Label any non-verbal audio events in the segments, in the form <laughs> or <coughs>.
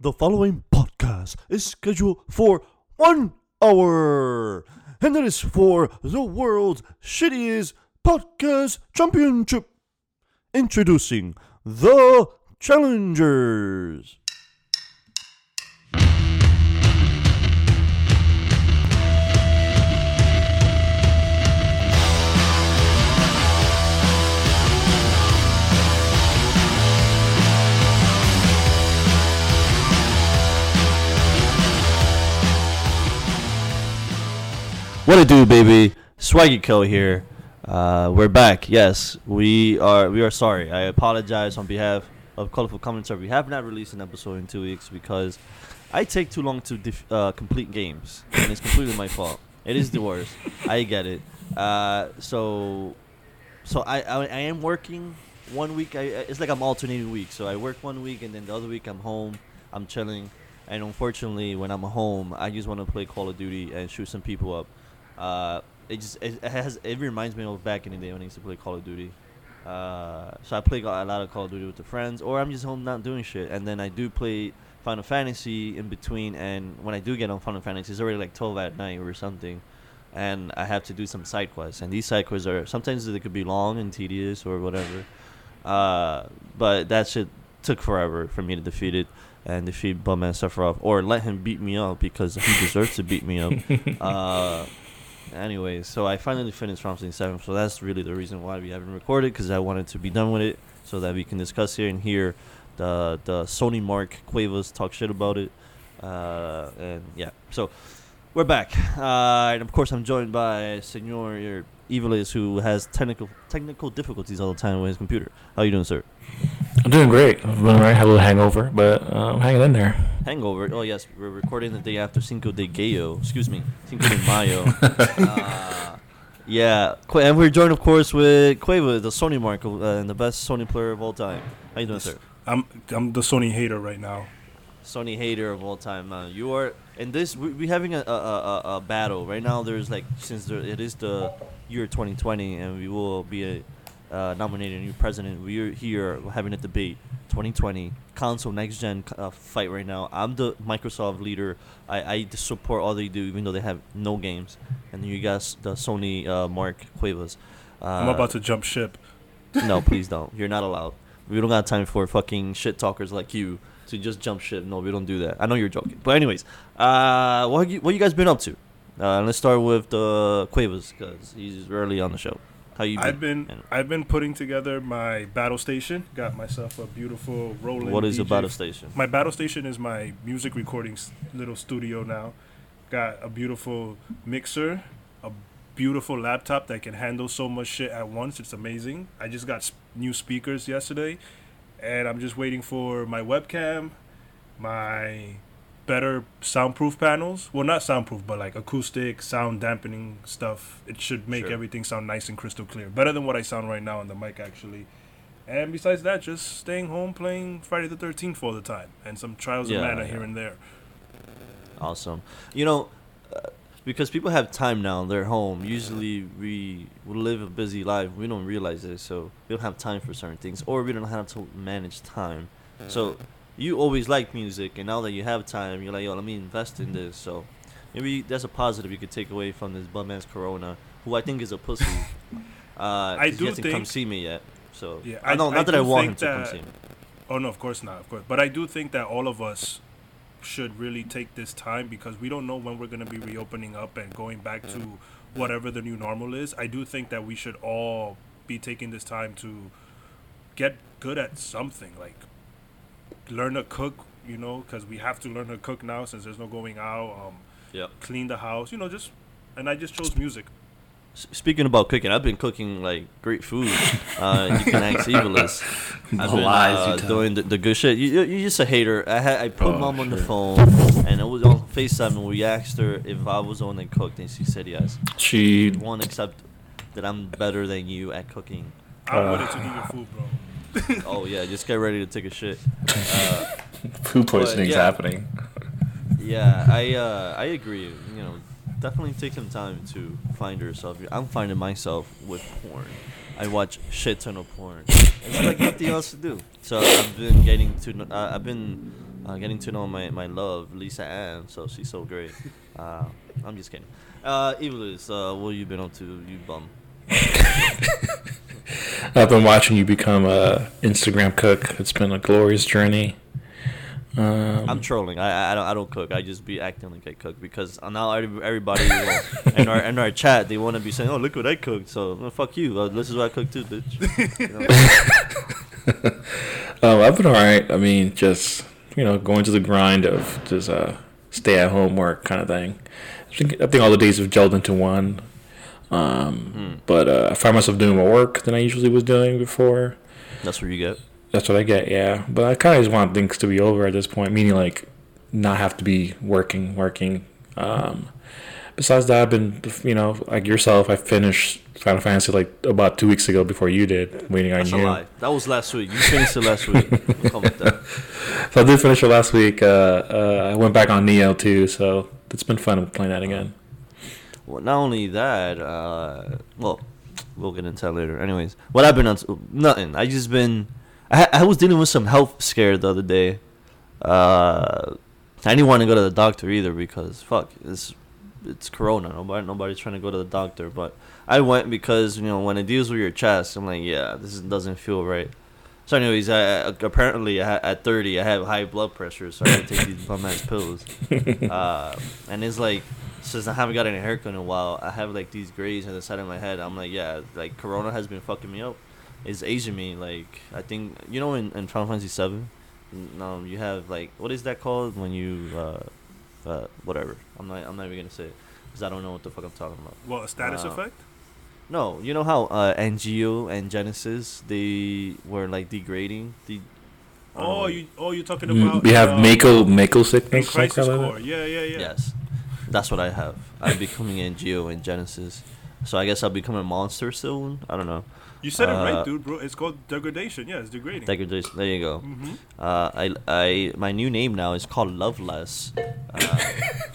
The following podcast is scheduled for one hour, and it is for the world's shittiest podcast championship. Introducing the challengers. What it do, baby? Swaggy Co here. Uh, we're back. Yes, we are. We are sorry. I apologize on behalf of Colorful Commentary. We have not released an episode in two weeks because I take too long to def- uh, complete games, and it's completely my fault. It is the worst. I get it. Uh, so, so I, I I am working one week. I it's like I'm alternating weeks. So I work one week, and then the other week I'm home. I'm chilling. And unfortunately, when I'm home, I just want to play Call of Duty and shoot some people up. Uh, it just it, has it reminds me of back in the day when I used to play Call of Duty. Uh, so I play a lot of Call of Duty with the friends, or I'm just home not doing shit. And then I do play Final Fantasy in between. And when I do get on Final Fantasy, it's already like 12 at night or something, and I have to do some side quests. And these side quests are sometimes they could be long and tedious or whatever. Uh, but that shit took forever for me to defeat it and defeat Bumman Sephiroth, or let him beat me up because he deserves to beat me up. <laughs> uh, anyways, so I finally finished Fantasy 7, so that's really the reason why we haven't recorded because I wanted to be done with it so that we can discuss here and hear the the Sony Mark Cuevas talk shit about it. Uh, and yeah, so we're back, uh, and of course I'm joined by Senor Evilis, who has technical technical difficulties all the time with his computer. How you doing, sir? I'm doing great. I've been right, had a little hangover, but uh, I'm hanging in there. Hangover. Oh yes, we're recording the day after Cinco de Gallo. Excuse me, Cinco de Mayo. <laughs> uh, yeah, and we're joined, of course, with Cueva, the Sony mark, uh, and the best Sony player of all time. How you doing, sir? I'm I'm the Sony hater right now. Sony hater of all time. Uh, you are in this. We we having a, a, a, a battle right now. There's like since there, it is the year 2020, and we will be a, uh, nominating a new president. We're here having a debate. 2020 console next gen uh, fight right now. I'm the Microsoft leader. I, I support all they do, even though they have no games. And you guys, the Sony uh, Mark Cuevas. Uh, I'm about to jump ship. no, please don't. You're not allowed. We don't got time for fucking shit talkers like you to just jump ship. No, we don't do that. I know you're joking, but anyways, uh, what have you, what you guys been up to? Uh, let's start with the Cuevas because he's early on the show. How you? Been? I've been And I've been putting together my battle station. Got myself a beautiful Roland. what is a battle station? My battle station is my music recording little studio now. Got a beautiful mixer, a beautiful laptop that can handle so much shit at once. It's amazing. I just got new speakers yesterday, and I'm just waiting for my webcam, my better soundproof panels. Well, not soundproof, but like acoustic, sound dampening stuff. It should make Sure. everything sound nice and crystal clear. Better than what I sound right now on the mic, actually. And besides that, just staying home playing Friday the 13th all the time and some Trials Yeah, of Mana yeah. here and there. Awesome. You know, uh, because people have time now, they're home. Usually, we we live a busy life. We don't realize this, so we don't have time for certain things, or we don't have to manage time. So you always like music, and now that you have time, you're like, yo, let me invest in this. So maybe that's a positive you could take away from this bum ass Corona, who I think is a pussy. <laughs> Uh, I do he hasn't come see me yet. So Yeah, I I- know, I not that I want him to come see me. Oh, no, of course not, of course. But I do think that all of us should really take this time because we don't know when we're going to be reopening up and going back to whatever the new normal is. I do think that we should all be taking this time to get good at something, like learn to cook, you know, because we have to learn to cook now since there's no going out. Um, Yep. clean the house, you know, just. And I just chose music. S- Speaking about cooking, I've been cooking like great food. <laughs> Uh, you can ask Evilis. <laughs> I've The been lies you uh, doing the, the good shit. You, you- you're just a hater. I had I put Oh, mom on the phone, and it was on Facetime, and we asked her if I was the one that cooked, and she said yes. She She won't accept that I'm better than you at cooking. I'm Uh. with it to eat your food, bro. <laughs> Oh yeah, just get ready to take a shit. Uh, food poisoning's yeah. happening. Yeah, I uh, I agree. You know, definitely take some time to find yourself. I'm finding myself with porn. I watch shit ton of porn. <laughs> It's like nothing else to do. So I've been getting to. kn- Uh, I've been uh, getting to know my, my love, Lisa Ann. So she's so great. <laughs> Uh, I'm just kidding. Uh, Evilus, uh, what you been up to, you bum? <laughs> I've been watching you become a Instagram cook. It's been a glorious journey. Um, I'm trolling. I, I don't I don't cook. I just be acting like I cook because now everybody in our in our chat they want to be saying, "Oh, look what I cooked." So well, fuck you. Uh, this is what I cooked too, bitch. You know? Um, <laughs> I've been alright. I mean, just you know, going to the grind of just uh, stay at home work kind of thing. I think I think all the days have gelled into one. Um, Hmm. But uh, I find myself doing more work than I usually was doing before. That's what you get. That's what I get, yeah. But I kind of just want things to be over at this point, meaning like not have to be working, working. Um, besides that, I've been, you know, like yourself, I finished Final Fantasy like about two weeks ago before you did, waiting on That's a you. lie. That was last week. You finished it last week. We'll come with that. <laughs> So I did finish it last week. Uh, uh, I went back on Nioh 2, so it's been fun playing that again. Well, not only that, uh, well, we'll get into that later. Anyways, what I've been on, nothing. I just been, I, I was dealing with some health scare the other day. Uh, I didn't want to go to the doctor either because fuck, it's it's Corona. Nobody, nobody's trying to go to the doctor. But I went because you know when it deals with your chest, I'm like, yeah, this doesn't feel right. So, anyways, I, apparently I, at 30 I have high blood pressure, so I had to take these bum ass pills. <laughs> Uh, and it's like since I haven't got any haircut in a while, I have like these grays on the side of my head. I'm like, yeah, like Corona has been fucking me up. It's aging me. Like I think you know in, in Final Fantasy Seven, um, you have like what is that called when you uh, uh, whatever. I'm not I'm not even gonna say it because I don't know what the fuck I'm talking about. Well, a status Uh, effect. No, you know how uh, Angeal and Genesis they were like degrading. The Oh, um, you oh you're talking Mm, about we have uh, Mako Mako in sickness. Crisis like? Core. Yeah, yeah, yeah. Yes, that's what I have. I'm becoming Angeal and Genesis. So I guess I'll become a monster soon. I don't know. You said it Uh, right, dude, bro. It's called degradation. Yeah, it's degrading. Degradation. There you go. hmm Uh, I, I, my new name now is called Loveless. Uh,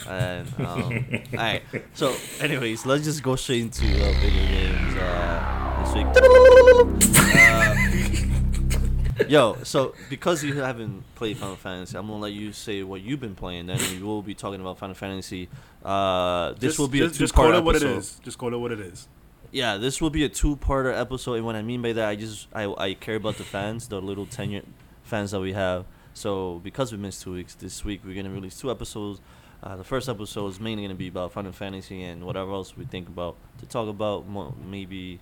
and um, alright. So, anyways, let's just go straight into uh, video games uh, this week. Uh, yo, so because you haven't played Final Fantasy, I'm gonna let you say what you've been playing. Then we will be talking about Final Fantasy. Uh, this just, will be just, a two-part call it what it episode. is. Just call it what it is. Yeah, this will be a two-parter episode, and what I mean by that, I just I, I care about the fans, the little tenured fans that we have. So because we missed two weeks, this week we're gonna release two episodes. Uh, the first episode is mainly gonna be about Final Fantasy and whatever else we think about to talk about. Maybe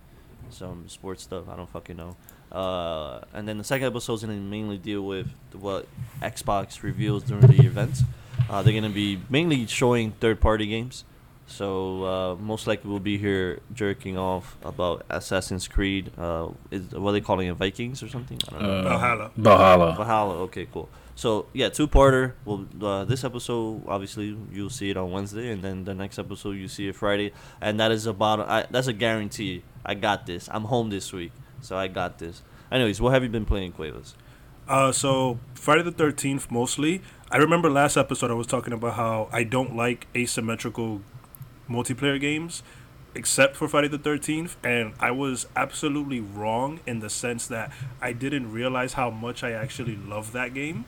some sports stuff. I don't fucking know. Uh, and then the second episode is gonna mainly deal with what Xbox reveals during the events. Uh, they're gonna be mainly showing third-party games. So uh, most likely we'll be here jerking off about Assassin's Creed. Uh, is what are they calling it, Vikings or something? I don't know. Uh, Valhalla. Valhalla. Valhalla. Okay, cool. So yeah, two parter. Well, uh, this episode obviously you'll see it on Wednesday, and then the next episode you see it Friday, and that is about. I, that's a guarantee. I got this. I'm home this week, so I got this. Anyways, what have you been playing, Quavers? Uh, so Friday the Thirteenth mostly. I remember last episode I was talking about how I don't like asymmetrical multiplayer games, except for Friday the Thirteenth, and I was absolutely wrong in the sense that I didn't realize how much I actually love that game.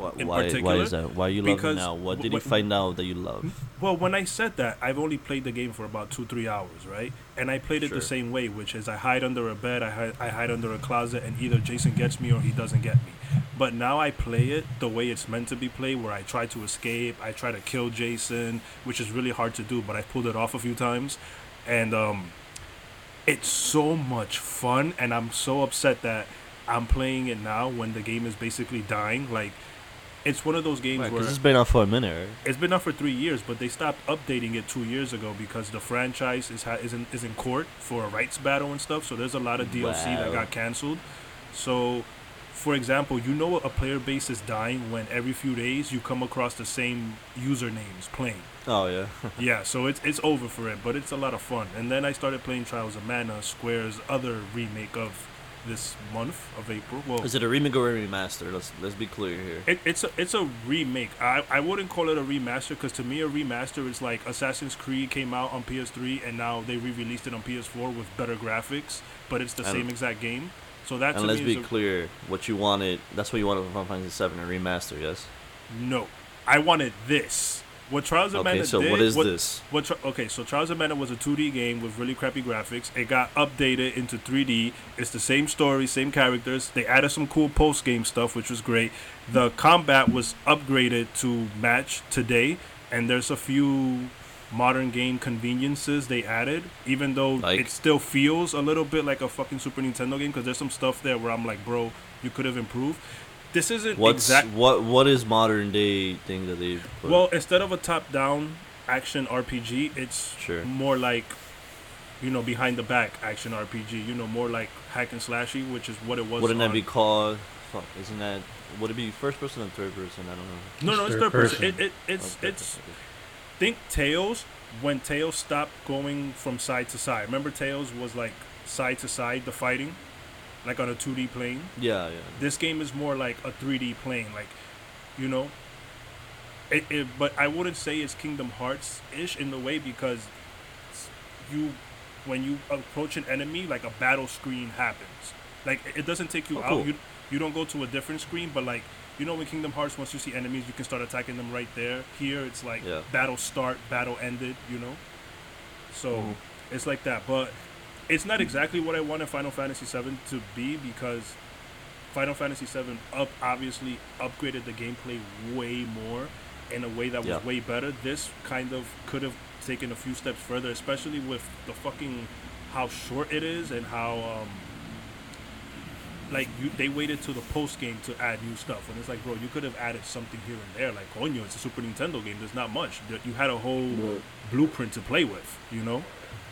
What, In why? Why is that? Why you love it now? What did you find out that you love? Well, when I said that, I've only played the game for about two, three hours, right? And I played it Sure. the same way, which is I hide under a bed, I hide, I hide under a closet, and either Jason gets me or he doesn't get me. But now I play it the way it's meant to be played, where I try to escape, I try to kill Jason, which is really hard to do, but I pulled it off a few times, and um, it's so much fun, and I'm so upset that I'm playing it now when the game is basically dying. Like, it's one of those games where it's been out for a minute. Right? it's been out for three years, but they stopped updating it two years ago because the franchise is ha- is in, is in court for a rights battle and stuff. So there's a lot of DLC that got canceled. So, for example, you know a player base is dying when every few days you come across the same usernames playing. Oh yeah. <laughs> yeah, so it's it's over for it, but it's a lot of fun. And then I started playing Trials of Mana, Square's other remake of this month of April. Well, Is it a remake or a remaster? Let's let's be clear here. it, it's a it's a remake. I, I wouldn't call it a remaster because to me a remaster is like Assassin's Creed came out on PS3 and now they re-released it on PS4 with better graphics, but it's the And- same exact game. So that to And let's me be a- clear, what you wanted, that's what you wanted from Final Fantasy VII, a remaster, yes? no. I wanted this. What Trials of Okay, Mana so did. what is this? What Tri- okay, so Trials of Mana was a 2D game with really crappy graphics. It got updated into 3D. It's the same story, same characters. They added some cool post game stuff, which was great. The combat was upgraded to match today, and there's a few modern game conveniences they added. Even though Like? it still feels a little bit like a fucking Super Nintendo game, because there's some stuff there where I'm like, bro, you could have improved. This isn't What's exact. what what is modern day thing that they put? Well, instead of a top-down action RPG, it's Sure. more like, you know, behind the back action RPG. You know, more like hack and slashy, which is what it was. wouldn't that be called? Fuck, isn't that? Would it be first person or third person? I don't know. No, no, it's Third third person. person. It, it, it's Okay, it's okay. think Tales when Tales stopped going from side to side. Remember, Tales was like side to side the fighting, like on a 2D plane. Yeah, yeah. This game is more like a 3D plane, like, you know. It, it, but I wouldn't say it's Kingdom Hearts ish in the way because you, when you approach an enemy, like a battle screen happens. Like it- doesn't take you Oh, out. cool. You you don't go to a different screen, but like you know, in Kingdom Hearts, once you see enemies, you can start attacking them right there. Here, it's like Yeah. battle start, battle ended. You know. So Mhm. it's like that, but it's not exactly what I wanted Final Fantasy VII to be because Final Fantasy VII up obviously upgraded the gameplay way more in a way that was Yeah. way better. This kind of could have taken a few steps further, especially with the fucking how short it is and how um like you, they waited till the post game to add new stuff, and it's like, bro, you could have added something here and there. Like, coño, it's a Super Nintendo game. There's not much. That You had a whole Well- blueprint to play with, you know.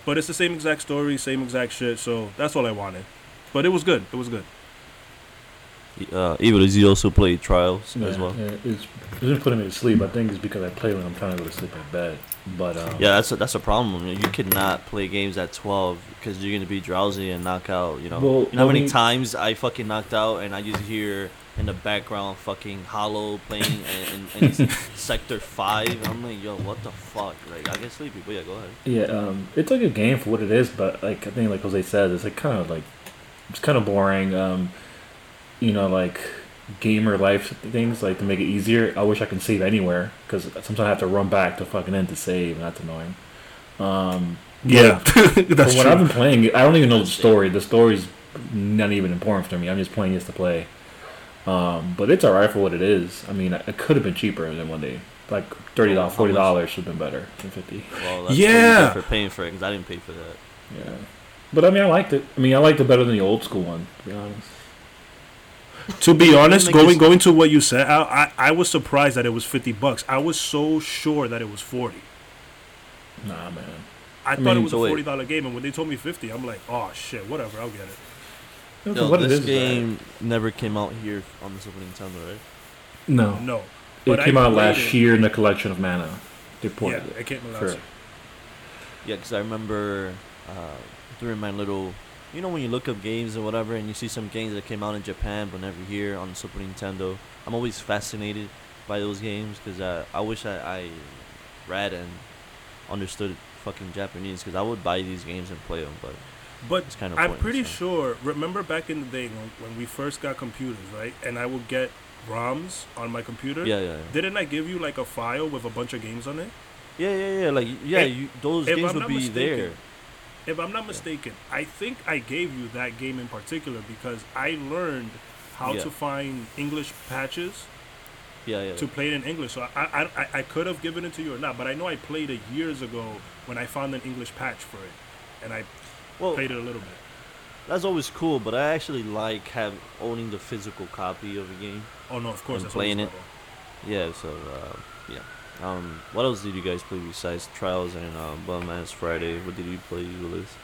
But it's the same exact story, same exact shit. So that's all I wanted. But it was good. It was good. Uh, Evil is you also played Trials Yeah, as well. yeah, it's, it's been putting me to sleep. I think it's because I play when I'm trying to go to sleep in bed. But um, Yeah, that's a, that's a problem. You cannot play games at twelve because you're gonna be drowsy and knock out. You know. Well, you know how many me- times I fucking knocked out and I just hear in the background fucking Hollow playing in, in, in <laughs> Sector Five. I'm like, yo, what the fuck? Like, I get sleepy. But yeah, go ahead. Yeah, um, it's like a game for what it is, but like I think, like Jose said, it's like kind of like it's kind of boring. Um, you know, like gamer life things like to make it easier. I wish I can save anywhere because sometimes I have to run back to fucking end to save, and that's annoying. Um, Yeah, but <laughs> that's when true. I've been playing I don't even know the story. The story's not even important for me. I'm just playing this to play. Um, but it's alright for what it is. I mean, it could have been cheaper than one day. Like thirty Well, dollars, forty dollars should have been better than fifty. Well, that's Yeah. yeah. for paying for it because I didn't pay for that. Yeah. But I mean, I liked it. I mean, I liked it better than the old school one, to be honest. To be <laughs> honest, going going to what you said, I, I I was surprised that it was fifty bucks. I was so sure that it was forty. Nah, man. I, thought mean- it was So a forty dollar game, and when they told me fifty, I'm like, oh shit, whatever, I'll get it. That's Yo, what this is, game never came out here on the Super Nintendo, right? right? No. No, It But I came out last it. year in the collection of Mana. They yeah, ported it. it came out last year. Yeah, because I remember uh, during my little, you know, when you look up games or whatever, and you see some games that came out in Japan but never here on the Super Nintendo. I'm always fascinated by those games because uh, I wish I, I read and understood fucking Japanese because I would buy these games and play them, but But it's kind of. I'm pretty sure. Remember back in the day when, when we first got computers, right? And I would get ROMs on my computer. Yeah, yeah, yeah. Didn't I give you like a file with a bunch of games on it? Yeah, yeah, yeah. Like, yeah, If- you, those games would be mistaken, there. If I'm not mistaken, I think I gave you that game in particular because I learned how Yeah. to find English patches Yeah, yeah. to play it in English. So I, I, I, I could have given it to you or not, but I know I played it years ago when I found an English patch for it, and I well, played it a little bit. that's always cool, but I actually like have owning the physical copy of a game. Oh no, of course, And that's playing it. better. Yeah, so uh, yeah. Um, what else did you guys play besides Trials and uh, Bum Ass Friday? What did you play, Ulysses?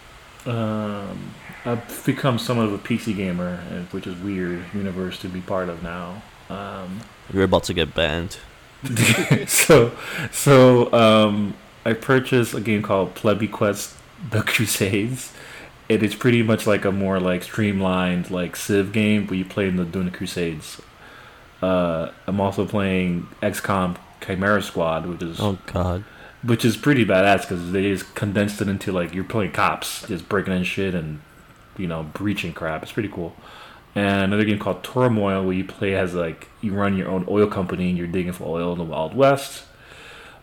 Um, I've become somewhat of a PC gamer, which is weird universe to be part of now. Um, You're about to get banned. <laughs> so, so um, I purchased a game called Plebby Quest: The Crusades. It is pretty much like a more like streamlined like Civ game, but you play in the doing the Crusades. Uh, I'm also playing XCOM Chimera Squad, which is Oh God. which is pretty badass because they just condensed it into like you're playing cops, just breaking in shit and you know breaching crap. It's pretty cool. And another game called Turmoil, where you play as like you run your own oil company and you're digging for oil in the Wild West.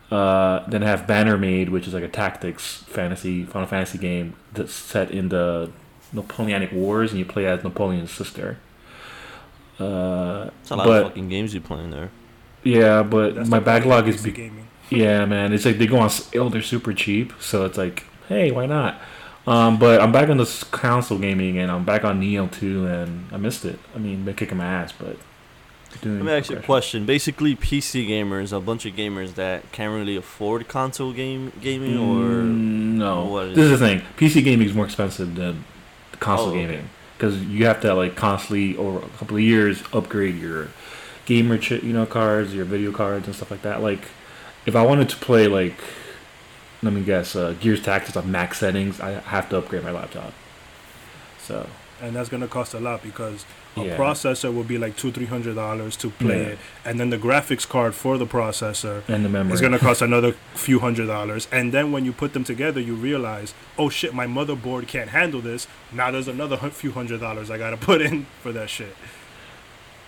Uh, then I have Banner Maid, which is like a tactics fantasy Final Fantasy game that's set in the Napoleonic Wars, and you play as Napoleon's sister. Uh, It's a lot but of fucking games you playing there. yeah, but That's my the point of backlog is PC be- gaming. yeah, man. It's like they go on sale. They're super cheap, so it's like, hey, why not? Um, but I'm back on the console gaming, and I'm back on Nioh 2, and I missed it. I mean, been kicking my ass, but. Let me ask you a question. Basically, PC gamers, a bunch of gamers that can't really afford console game gaming, or Mm, no. what is this is the thing. PC gaming is more expensive than console Oh, gaming because you have to like constantly over a couple of years upgrade your gamer chip, you know, cards, your video cards and stuff like that. Like, if I wanted to play like, let me guess, uh, Gears Tactics on max settings, I have to upgrade my laptop. So and that's gonna cost a lot because a Yeah. processor will be like two three hundred dollars to play Yeah. it, and then the graphics card for the processor and the memory. is gonna cost another few hundred dollars. And then when you put them together, you realize, oh shit, my motherboard can't handle this. Now there's another few hundred dollars I gotta <laughs> put in for that shit.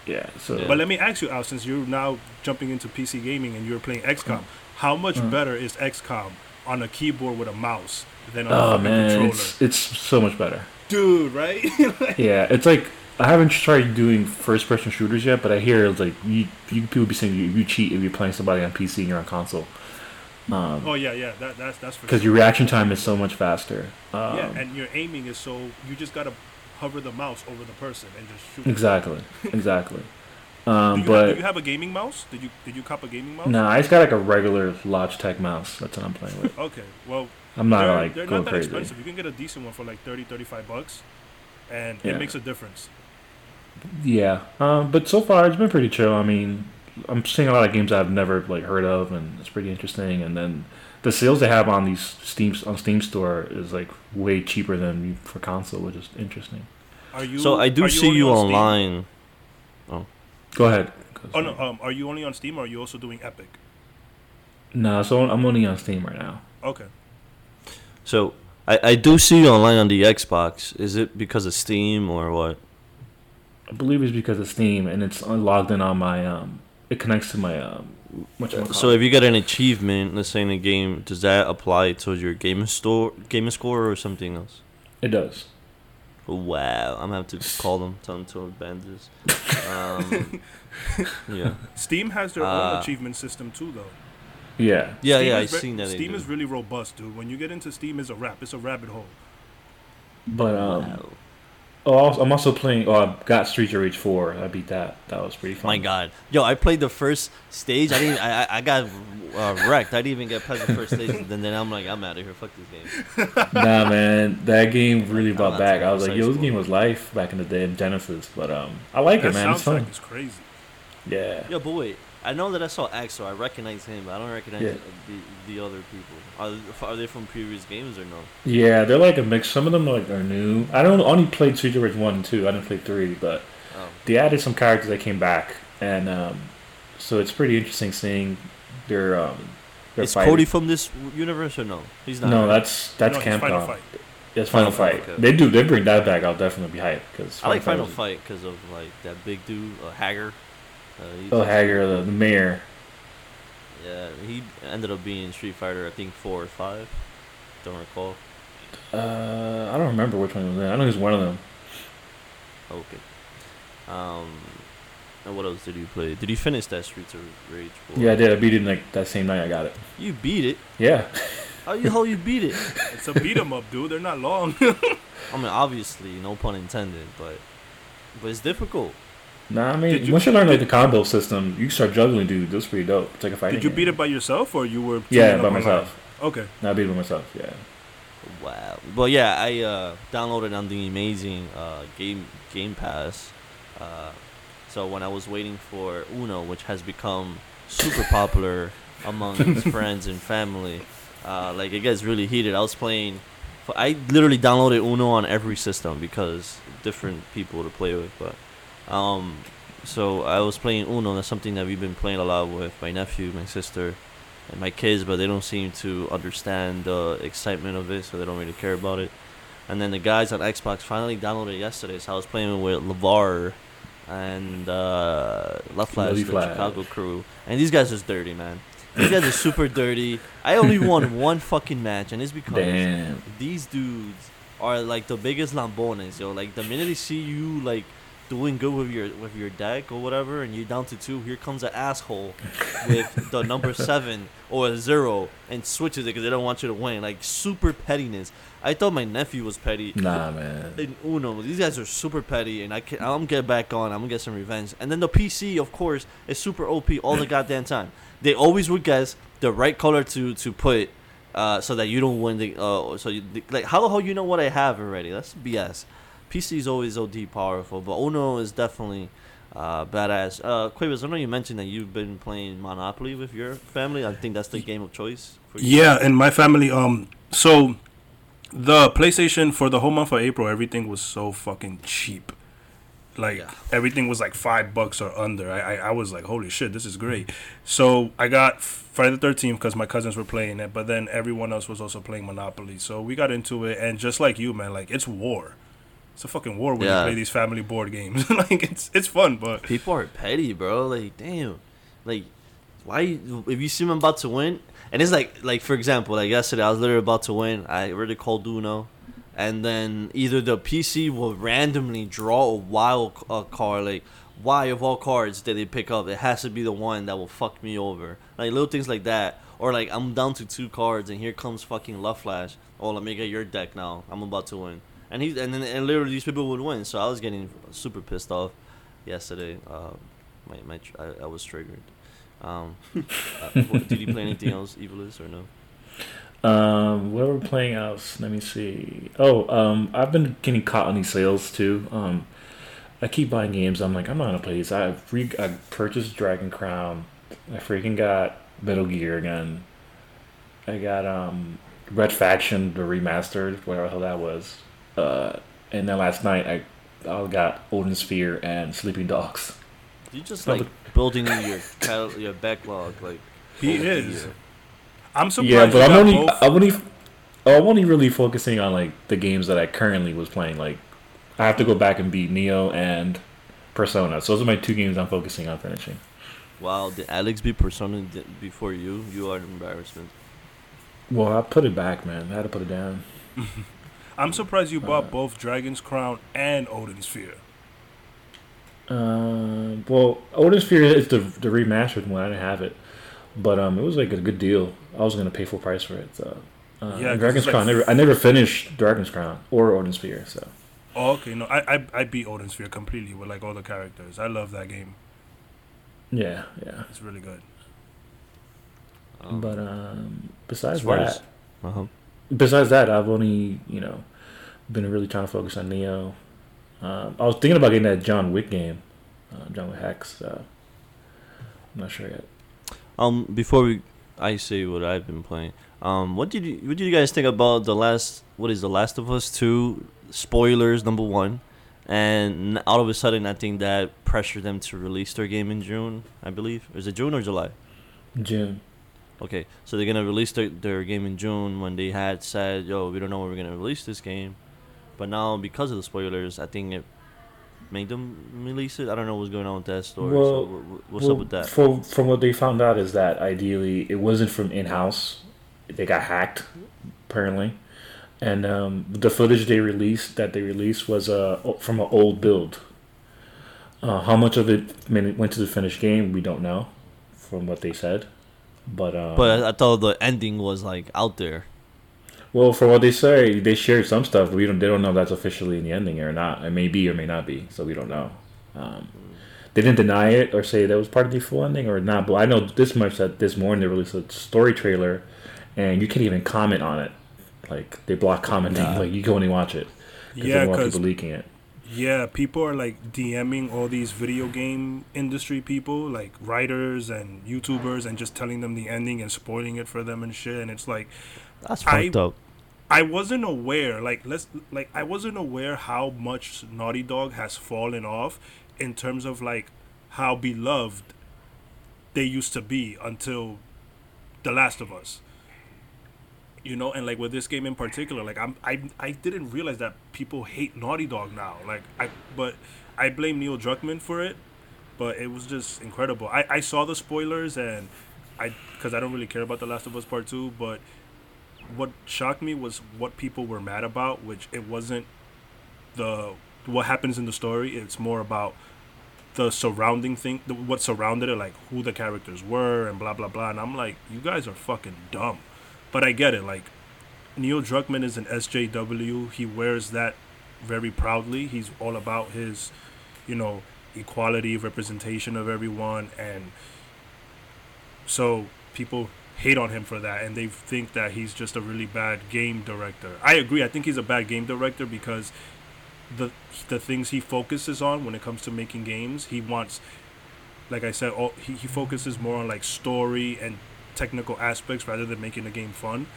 yeah. So Yeah. But let me ask you, Al, since you're now jumping into PC gaming and you're playing XCOM, how much Mm. better is XCOM on a keyboard with a mouse than on a oh fucking man, controller? it's it's so much better. Dude, right? <laughs> Yeah, it's like I haven't tried doing first person shooters yet, but I hear it's like you, you people be saying you, you cheat if you're playing somebody on PC and you're on console. Um, oh yeah, yeah, that, that's that's because sure. your reaction time is so much faster. Um, yeah, and your aiming is so you just gotta hover the mouse over the person and just shoot. exactly, exactly. Do Um, you, have, do but you have a gaming mouse? Did you did you cop a gaming mouse? no, I just got like a regular Logitech mouse. That's what I'm playing with. Okay, well I'm not they're, like they're going not that crazy. expensive. You can get a decent one for like 30, 35 bucks, and Yeah. it makes a difference. Yeah, um, but so far it's been pretty chill. I mean, I'm seeing a lot of games I've never like heard of, and it's pretty interesting. And then the sales they have on these Steam on Steam Store is like way cheaper than for console, which is interesting. Are you? so I do are see only you online. Steam? Online. Go ahead. Oh no, um, are you only on Steam or are you also doing Epic? No, so I'm only on Steam right now. Okay. So I, I do see you online on the Xbox. Is it because of Steam or what? I believe it's because of Steam, and it's logged in on my um. It connects to my um. So if you get an achievement, let's say in a game, does that apply to your game store, game score, or something else? it does. Wow, I'm gonna have to <laughs> call them, tell them to abandon this. Um, <laughs> yeah, Steam has their Uh, own achievement system too, though. Yeah. yeah, Steam yeah. I is ve- seen that. Steam is really robust, dude. When you get into Steam, it's a rap. It's a rabbit hole. But um. Wow. Oh, I'm also playing. Oh, I got Streets of Rage 4. I beat that. That was pretty fun. My God, yo, I played the first stage. I didn't. I, I- I got uh, wrecked. I didn't even get past the first stage. <laughs> And then I'm like, I'm out of here. Fuck this game. nah, man, that game really I'm brought back. I was like, yo, this game was life back in the day in Genesis. But um, I like that it, man. It's soundtrack fun. is crazy. Yeah. Yo, but wait. I know that I saw X, so I recognize him. But I don't recognize Yeah. the the other people. Are are they from previous games or no? Yeah, they're like a mix. Some of them like are new. I don't only played Streets of Rage 1 and 2. I didn't play 3, but Oh. they added some characters that came back, and um, so it's pretty interesting seeing their um. Their Is fighting. Cody from this universe or no? He's not. No, right? that's that's no, it's Final Capcom. Fight. It's Final, Final Fight. Fight, okay. They do. They bring that back. I'll definitely be hyped because I like Final Fight because of like that big dude, uh, Haggar. Uh, he's Oh, just- Haggar, the, the mayor. Yeah, he ended up being Street Fighter. I think four or five. Don't recall. Uh, I don't remember which one he was in. I know he was one of them. Okay. Um, and what else did you play? Did you finish that Streets of Rage? 4? Yeah, I did. I beat it like that same night I got it. You beat it. Yeah. How the hell you beat it? <laughs> It's a beat 'em up, dude. They're not long. <laughs> I mean, obviously, no pun intended, but but it's difficult. Nah, I mean, Did you- once you learn like the combo system, you start juggling, dude. That's pretty dope. It's like a fighting. Did you beat it by yourself or you were? Yeah, by up online? myself. Okay. No, I beat it by myself. Yeah. Wow. Well, yeah, I uh, downloaded on the amazing uh, game Game Pass. Uh, so when I was waiting for Uno, which has become super popular among <laughs> friends and family, uh, like it gets really heated. I was playing. I literally downloaded Uno on every system because different people to play with. But um, so I was playing Uno. That's something that we've been playing a lot with my nephew, my sister, and my kids, but they don't seem to understand the excitement of it, so they don't really care about it. and then the guys on Xbox finally downloaded it yesterday. So I was playing with Lavar and uh, La Flash, the. Chicago crew, and these guys are dirty, man. These guys are super dirty. I only won <laughs> one fucking match, and it's because Damn. these dudes are like the biggest lambones, yo. Like the minute they see you like doing good with your with your deck or whatever, and you're down to two, here comes an asshole with the number <laughs> seven or a zero and switches it because they don't want you to win. Like super pettiness. I thought my nephew was petty. Nah, man. In Uno, these guys are super petty, and I can I'm get back on. I'm gonna get some revenge. And then the PC, of course, is super OP all the <laughs> goddamn time. They always would guess the right color to to put, uh, so that you don't win the. Uh, so you like how the hell you know what I have already? That's BS. PC is always OD powerful, but Uno is definitely uh, badass. Uh, Quavers, I know you mentioned that you've been playing Monopoly with your family. I think that's the game of choice for you. Yeah, and my family. Um, so the PlayStation for the whole month of April, everything was so fucking cheap. Like Yeah. everything was like five bucks or under. I, I I was like, holy shit, this is great. So I got Friday the Thirteenth because my cousins were playing it, but then everyone else was also playing Monopoly. So we got into it, and just like you, man, like it's war. It's a fucking war when Yeah. you play these family board games. <laughs> like it's it's fun, but People are petty, bro. Like, damn. Like, why? If you see them about to win, and it's like, like for example, like yesterday, I was literally about to win. I already called Uno, and then either the PC will randomly draw a wild uh, card, like why of all cards that they pick up, it has to be the one that will fuck me over. Like little things like that, or like I'm down to two cards, and here comes fucking Love Flash. Oh, let me get your deck now. I'm about to win. And he and then and literally these people would win. So I was getting super pissed off yesterday. Uh, my my tr- I, I was triggered. Um, uh, <laughs> what, did you play anything else, Evilus, or no? Um, what were we playing else? Let me see. Oh, um, I've been getting caught on these sales too. Um, I keep buying games. I'm like, I'm not gonna play these. I re- I purchased Dragon Crown. I freaking got Metal Gear again. I got um Red Faction the remastered, whatever the hell that was. Uh, and then last night I I got Odin Sphere and Sleeping Dogs. You just like building your cal- your backlog, like he is. I'm surprised. Yeah, but I'm only both. I'm only I'm only really focusing on like the games that I currently was playing. Like I have to go back and beat Nioh and Persona. So those are my two games I'm focusing on finishing. Wow, did Alex be Persona before you? You are an embarrassment. Well, I put it back, man. I had to put it down. <laughs> I'm surprised you bought Uh, both Dragon's Crown and Odin's Sphere. Um, well, Odin's Sphere is the the remastered one. I didn't have it, but um, it was like a good deal. I was gonna pay full price for it. So. Uh, Yeah, 'cause Dragon's it's like- Crown. I never, I never finished Dragon's Crown or Odin's Sphere. So Oh, okay. No, I, I I beat Odin's Sphere completely with like all the characters. I love that game. yeah, yeah. It's really good. Um, but um, besides that, uh-huh. Besides that, I've only you know been really trying to focus on Nioh. Um, I was thinking about getting that John Wick game, uh, John Wick Hex. Uh, I'm not sure yet. Um, before we, I say what I've been playing. Um, what did you what did you guys think about the last? What is the Last of Us two? Spoilers number one, and all of a sudden, I think that pressured them to release their game in June. I believe is it June or July? June. Okay, so they're gonna release their, their game in June when they had said, "Yo, we don't know when we're gonna release this game," but now because of the spoilers, I think it made them release it. I don't know what's going on with that story. Well- so wh- wh- what's Well, up with that? For, from what they found out is that ideally it wasn't from in house. They got hacked, apparently, and um, the footage they released that they released was uh, from an old build. Uh, how much of it went to the finished game, we don't know, from what they said. But um, But I thought the ending was like out there. well, for what they say, they shared some stuff. But we don't. They don't know if that's officially in the ending or not. It may be or may not be. So we don't know. Um, they didn't deny it or say that was part of the full ending or not. But I know this much that this morning they released a story trailer, and you can't even comment on it. Like they block commenting. Nah. Like you can only watch it. Cause Yeah, they because people leaking it. Yeah, people are like DMing all these video game industry people, like writers and YouTubers, and just telling them the ending and spoiling it for them and shit. And it's like That's I- fucked up. I wasn't aware, like let's like I wasn't aware how much Naughty Dog has fallen off in terms of like how beloved they used to be until The Last of Us. You know, and like with this game in particular, like I'm I I didn't realize that people hate Naughty Dog now. Like I but I blame Neil Druckmann for it, but it was just incredible. I I saw the spoilers and I because I don't really care about The Last of Us Part Two, but what shocked me was what people were mad about, which it wasn't the what happens in the story. It's more about the surrounding thing, the, what surrounded it, like who the characters were and blah blah blah. And I'm like, you guys are fucking dumb, but I get it. Like Neil Druckmann is an SJW. He wears that very proudly. He's all about his, you know, equality, representation of everyone, and so people hate on him for that and they think that he's just a really bad game director. I agree. I think he's a bad game director because the the things he focuses on when it comes to making games, he wants like I said, all, he, he focuses more on like story and technical aspects rather than making the game fun.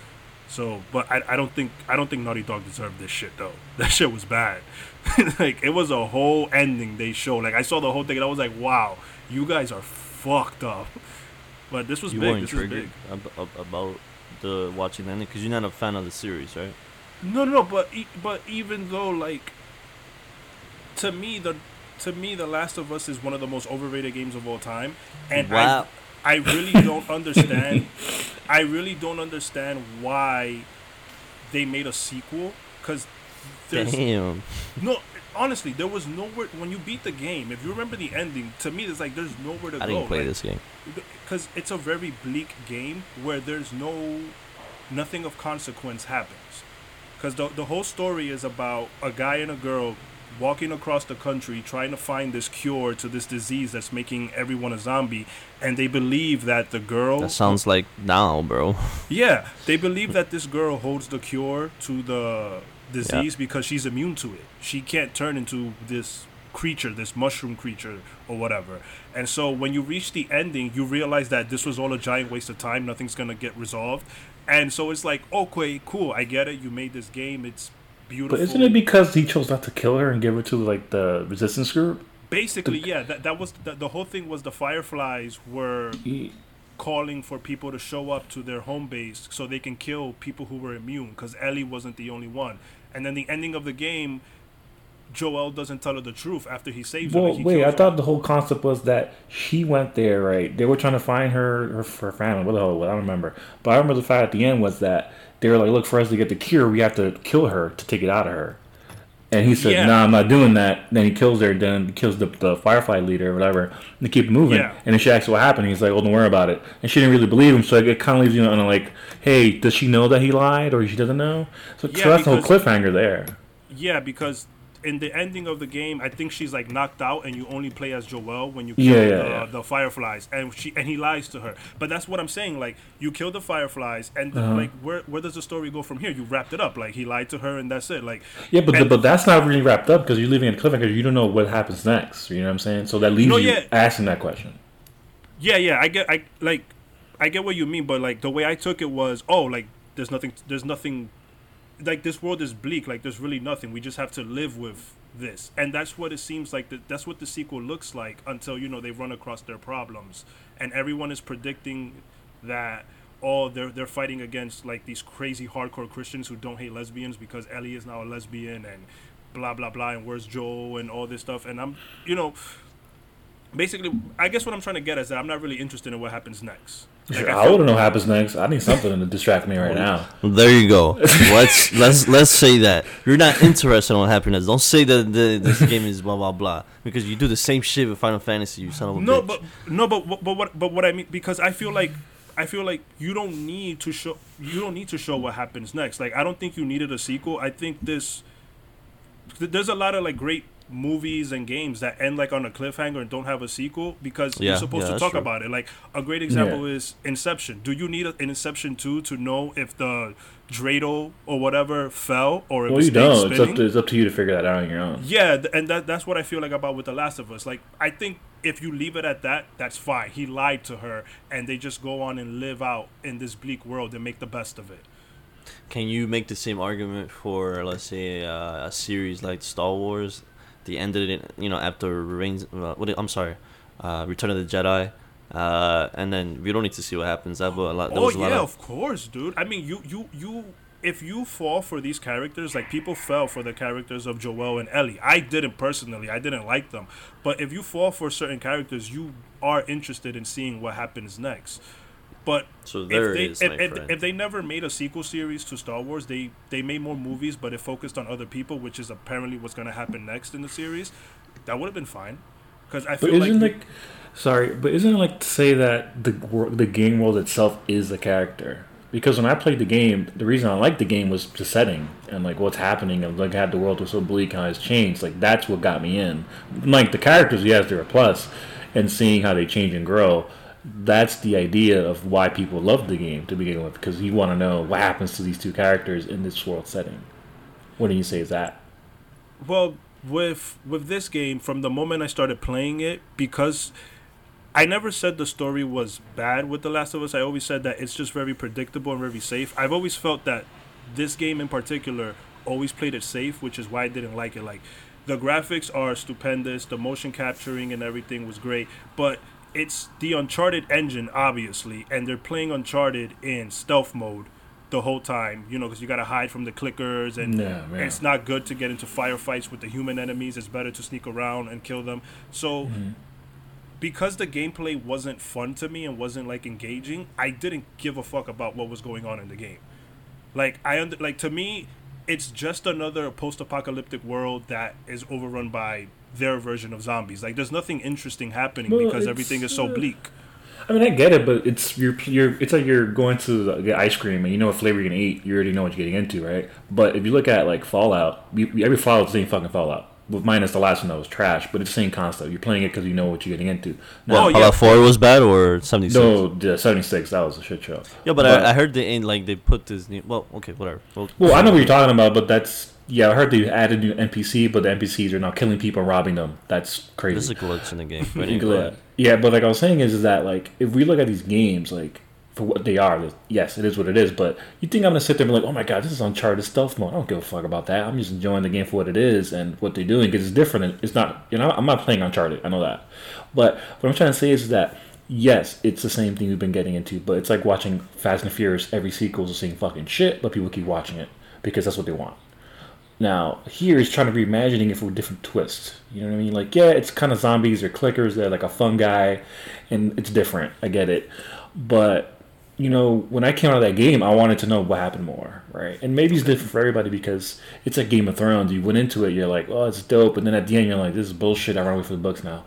So, but I, I don't think I don't think Naughty Dog deserved this shit though. <laughs> That shit was bad. <laughs> like it was a whole ending they showed. Like I saw the whole thing and I was like, wow, you guys are fucked up. But this was you big. This was big. ab- ab- about the watching the ending because you're not a fan of the series, right? No, no, no. But e- but even though like, to me the to me the Last of Us is one of the most overrated games of all time, and Wow. I I really don't <laughs> understand. I really don't understand why they made a sequel because there's Damn. no. Honestly, there was nowhere when you beat the game. If you remember the ending, to me, it's like there's nowhere to I go. didn't play Like, this game. because it's a very bleak game where there's no nothing of consequence happens because the, the whole story is about a guy and a girl walking across the country trying to find this cure to this disease that's making everyone a zombie and they believe that the girl That sounds like now, bro. <laughs> yeah they believe that this girl holds the cure to the disease because she's immune to it. She can't turn into this creature this mushroom creature or whatever. And so when you reach the ending you realize that this was all a giant waste of time. Nothing's gonna get resolved. And so it's like okay cool i get it. You made this game. It's beautiful But isn't it because he chose not to kill her and give her to like the resistance group? basically yeah that, that was the, the whole thing was the fireflies were He, calling for people to show up to their home base so they can kill people who were immune because Ellie wasn't the only one. And then the ending of the game, Joel doesn't tell her the truth after he saves her. well, like, he wait. I her. thought the whole concept was that she went there, right? They were trying to find her, her, her family. What the hell? I don't remember. But I remember the fact at the end was that they were like, "Look, for us to get the cure, we have to kill her to take it out of her." And he said, Yeah. "No, I'm not doing that." Then he kills her. Then he kills the, the Firefly leader or whatever. And they keep moving. Yeah. And then she asks what happened. He's like, "Well, don't worry about it." And she didn't really believe him, so it kind of leaves you on like, "Hey, does she know that he lied, or she doesn't know?" So, Yeah, so that's the whole cliffhanger there. Yeah, because in the ending of the game, I think she's like knocked out, and you only play as Joel when you kill Yeah, yeah, the, yeah. the fireflies, and she and he lies to her. But that's what I'm saying. Like you kill the fireflies, and Uh-huh. like where where does the story go from here? You wrapped it up. Like he lied to her, and that's it. Like Yeah, but and- but that's not really wrapped up because you're leaving a cliffhanger. You don't know what happens next. You know what I'm saying? So that leaves No, you asking that question. Yeah, yeah, I get, I like, I get what you mean, but like the way I took it was, oh, like there's nothing, there's nothing, like this world is bleak, like there's really nothing. We just have to live with this, and that's what it seems like. The, that's what the sequel looks like until you know they run across their problems, and everyone is predicting that. Oh, they're they're fighting against like these crazy hardcore Christians who don't hate lesbians because Ellie is now a lesbian and blah blah blah and where's Joe and all this stuff and I'm you know basically, I guess what I'm trying to get is that I'm not really interested in what happens next. Like, I, feel- wouldn't know what happens next. I need something to distract me right oh, now. There you go. let's let's let's say that you're not interested in what happiness. Don't say that the, this game is blah blah blah because you do the same shit with Final Fantasy. You son of a no, bitch. but no, but but but what but what I mean because I feel like I feel like you don't need to show you don't need to show what happens next. Like I don't think you needed a sequel. I think this th- there's a lot of like great movies and games that end like on a cliffhanger and don't have a sequel because Yeah, you're supposed yeah, to talk true. about it. Like a great example is Inception. Do you need a, an Inception 2 to know if the dreidel or whatever fell or if Well, it you don't. It's up to it's up to you to figure that out on your own. Yeah, and that that's what I feel like about with The Last of Us. Like I think if you leave it at that, that's fine. He lied to her, and they just go on and live out in this bleak world and make the best of it. Can you make the same argument for let's say uh, a series like Star Wars? The ended it, you know, after Reigns. Uh, what? I'm sorry, uh, Return of the Jedi. Uh, and then we don't need to see what happens. That was a lot. There Oh was a lot yeah, of, of course, dude. I mean, you you you. If you fall for these characters, like people fell for the characters of Joel and Ellie. I didn't personally. I didn't like them. But if you fall for certain characters, you are interested in seeing what happens next. But So there if they, it is, if, if, if they never made a sequel series to Star Wars, they they made more movies, but it focused on other people, which is apparently what's gonna happen next in the series. That would have been fine, because I But feel isn't like, like, sorry, but isn't it like to say that the the game world itself is the character? Because when I played the game, the reason I liked the game was the setting and like what's happening and like how the world was so bleak, and how it's changed. Like that's what got me in. Like the characters, yes, they're a plus, and seeing how they change and grow. That's the idea of why people love the game to begin with, because you want to know what happens to these two characters in this world setting. What do you say is that? Well, with with this game, from the moment I started playing it, because I never said the story was bad with The Last of Us. I always said that it's just very predictable and very safe. I've always felt that this game in particular always played it safe, which is why I didn't like it. Like the graphics are stupendous, the motion capturing and everything was great, but it's the Uncharted engine, obviously, and they're playing Uncharted in stealth mode the whole time, you know, because you got to hide from the clickers and Yeah, it's not good to get into firefights with the human enemies. It's better to sneak around and kill them. So, mm-hmm. because the gameplay wasn't fun to me and wasn't like engaging, I didn't give a fuck about what was going on in the game. Like I under, like to me, it's just another post-apocalyptic world that is overrun by their version of zombies. Like there's nothing interesting happening Well, because everything is so uh, bleak. I mean, I get it, but it's you're, you're it's like you're going to get ice cream and you know what flavor you're gonna eat. You already know what you're getting into, right? But if you look at like Fallout, you, every Fallout's the same fucking Fallout. With minus the last one that was trash, but it's the same concept. You're playing it because you know what you're getting into. Oh, Now, yeah. Fallout 4 was bad or 76? no, the 76 that was a shit show. Yeah, but, I, I heard they ain't like they put this new. Well, okay, whatever. Well, Well, I know what you're talking about, but that's yeah. I heard they added new NPC, but the NPCs are now killing people, and robbing them. That's crazy. This is a glitch in the game. But Yeah. <laughs> anyway, Yeah, but like I was saying is, is that like if we look at these games like for what they are, yes, it is what it is. But you think I'm gonna sit there and be like, oh my god, this is Uncharted stealth mode. I don't give a fuck about that. I'm just enjoying the game for what it is and what they're doing because it's different. It's not, you know, I'm not playing Uncharted. I know that. But what I'm trying to say is that yes, it's the same thing we've been getting into, but it's like watching Fast and Furious. Every sequel is the same fucking shit, but people keep watching it because that's what they want. Now, here he's trying to reimagining it for a different twist. You know what I mean? Like, yeah, it's kind of zombies or clickers. They're like a fungi, and it's different. I get it. But, you know, when I came out of that game, I wanted to know what happened more, right? And maybe it's different for everybody because it's like Game of Thrones. You went into it, you're like, oh, it's dope. And then at the end, you're like, this is bullshit. I run away from the books now.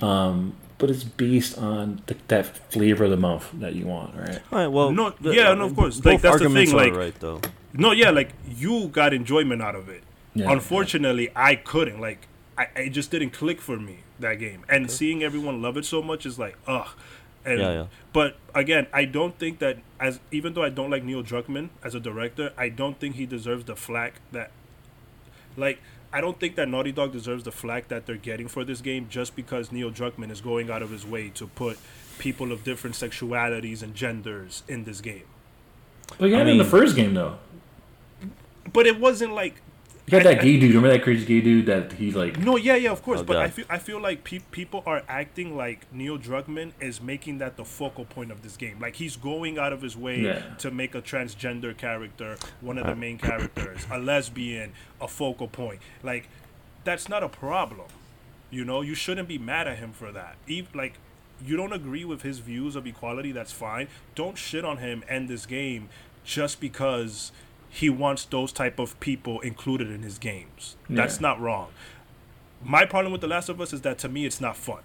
Um, but it's based on the, that flavor of the month that you want, right? all right. Well, No, the- yeah, uh, no, of course. both Like, that's the arguments thing, are like- right though. No, yeah, like you got enjoyment out of it. Yeah, Unfortunately, I couldn't. Like, I, it just didn't click for me that game. And seeing everyone love it so much is like, ugh. And, Yeah, yeah. But again, I don't think that as even though I don't like Neil Druckmann as a director, I don't think he deserves the flack that, like. I don't think that Naughty Dog deserves the flack that they're getting for this game just because Neil Druckmann is going out of his way to put people of different sexualities and genders in this game. But you I had it in the first game, though. But it wasn't like You had that gay dude. Remember that crazy gay dude that he's like, No, yeah, yeah, of course. Oh, but I feel I feel like pe- people are acting like Neil Druckmann is making that the focal point of this game. Like he's going out of his way Yeah. to make a transgender character one of the uh, main characters, a lesbian, a focal point. Like that's not a problem. You know, you shouldn't be mad at him for that. Even like you don't agree with his views of equality, that's fine. Don't shit on him and this game just because he wants those type of people included in his games. That's Yeah. not wrong. My problem with The Last of Us is that to me it's not fun.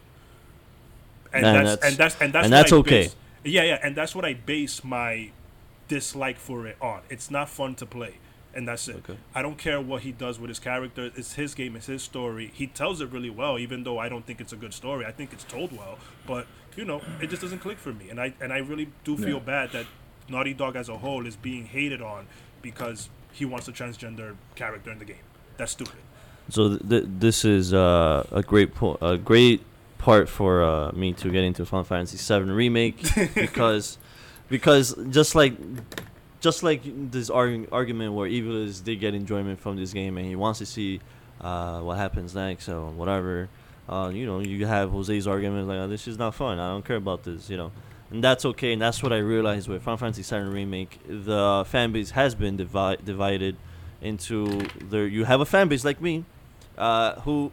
And And that's, that's- and that's and that's and that's okay. base- yeah, yeah, and that's what I base my dislike for it on. It's not fun to play. And that's it. Okay. I don't care what he does with his character. It's his game. It's his story. He tells it really well, even though I don't think it's a good story. I think it's told well, but you know, it just doesn't click for me. And I and I really do feel Yeah. bad that Naughty Dog as a whole is being hated on because he wants a transgender character in the game. That's stupid. So th- th- this is uh, a great po- a great part for uh, me to get into Final Fantasy VII remake <laughs> because because just like just like this arg- argument where Evilus did get enjoyment from this game and he wants to see uh, what happens next or whatever. Uh, you know, you have Jose's argument like, oh, "This is not fun. I don't care about this." You know, and that's okay. And that's what I realized with Final Fantasy VII remake. The fan base has been divi- divided into there. You have a fan base like me, uh, who,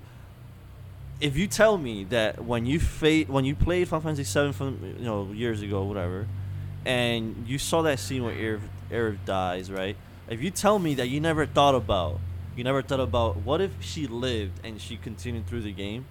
if you tell me that when you fa- when you played Final Fantasy VII from you know years ago, whatever, and you saw that scene where Aerith, Aerith dies, right? If you tell me that you never thought about, you never thought about what if she lived and she continued through the game,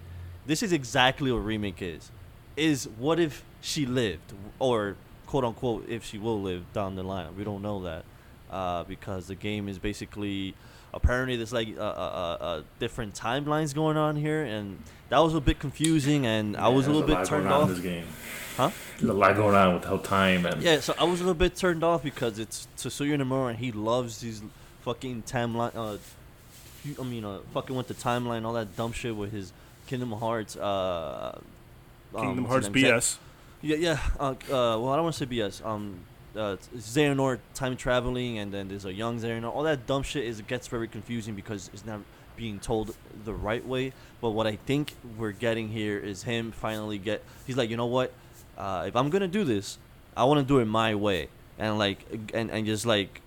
this is exactly what remake is. Is what if she lived, or quote unquote, if she will live down the line? We don't know that uh, because the game is basically apparently there's like uh, uh, uh, different timelines going on here, and that was a bit confusing, and I was a there's little bit lot turned going on off. in this game. Huh? There's a lot going on with the whole time and Yeah, so I was a little bit turned off because it's Tetsuya Nomura and he loves these fucking timeline. Uh, I mean, uh, fucking with the timeline, all that dumb shit with his Kingdom Hearts. Uh, um, Kingdom what's Hearts his name? BS. Yeah, yeah. Uh, uh, well, I don't want to say BS. Um, uh, Xehanort time traveling, and then there's a young Xehanort. All that dumb shit is gets very confusing because it's not being told the right way. But what I think we're getting here is him finally get. He's like, you know what? Uh, if I'm gonna do this, I want to do it my way, and like, and and just like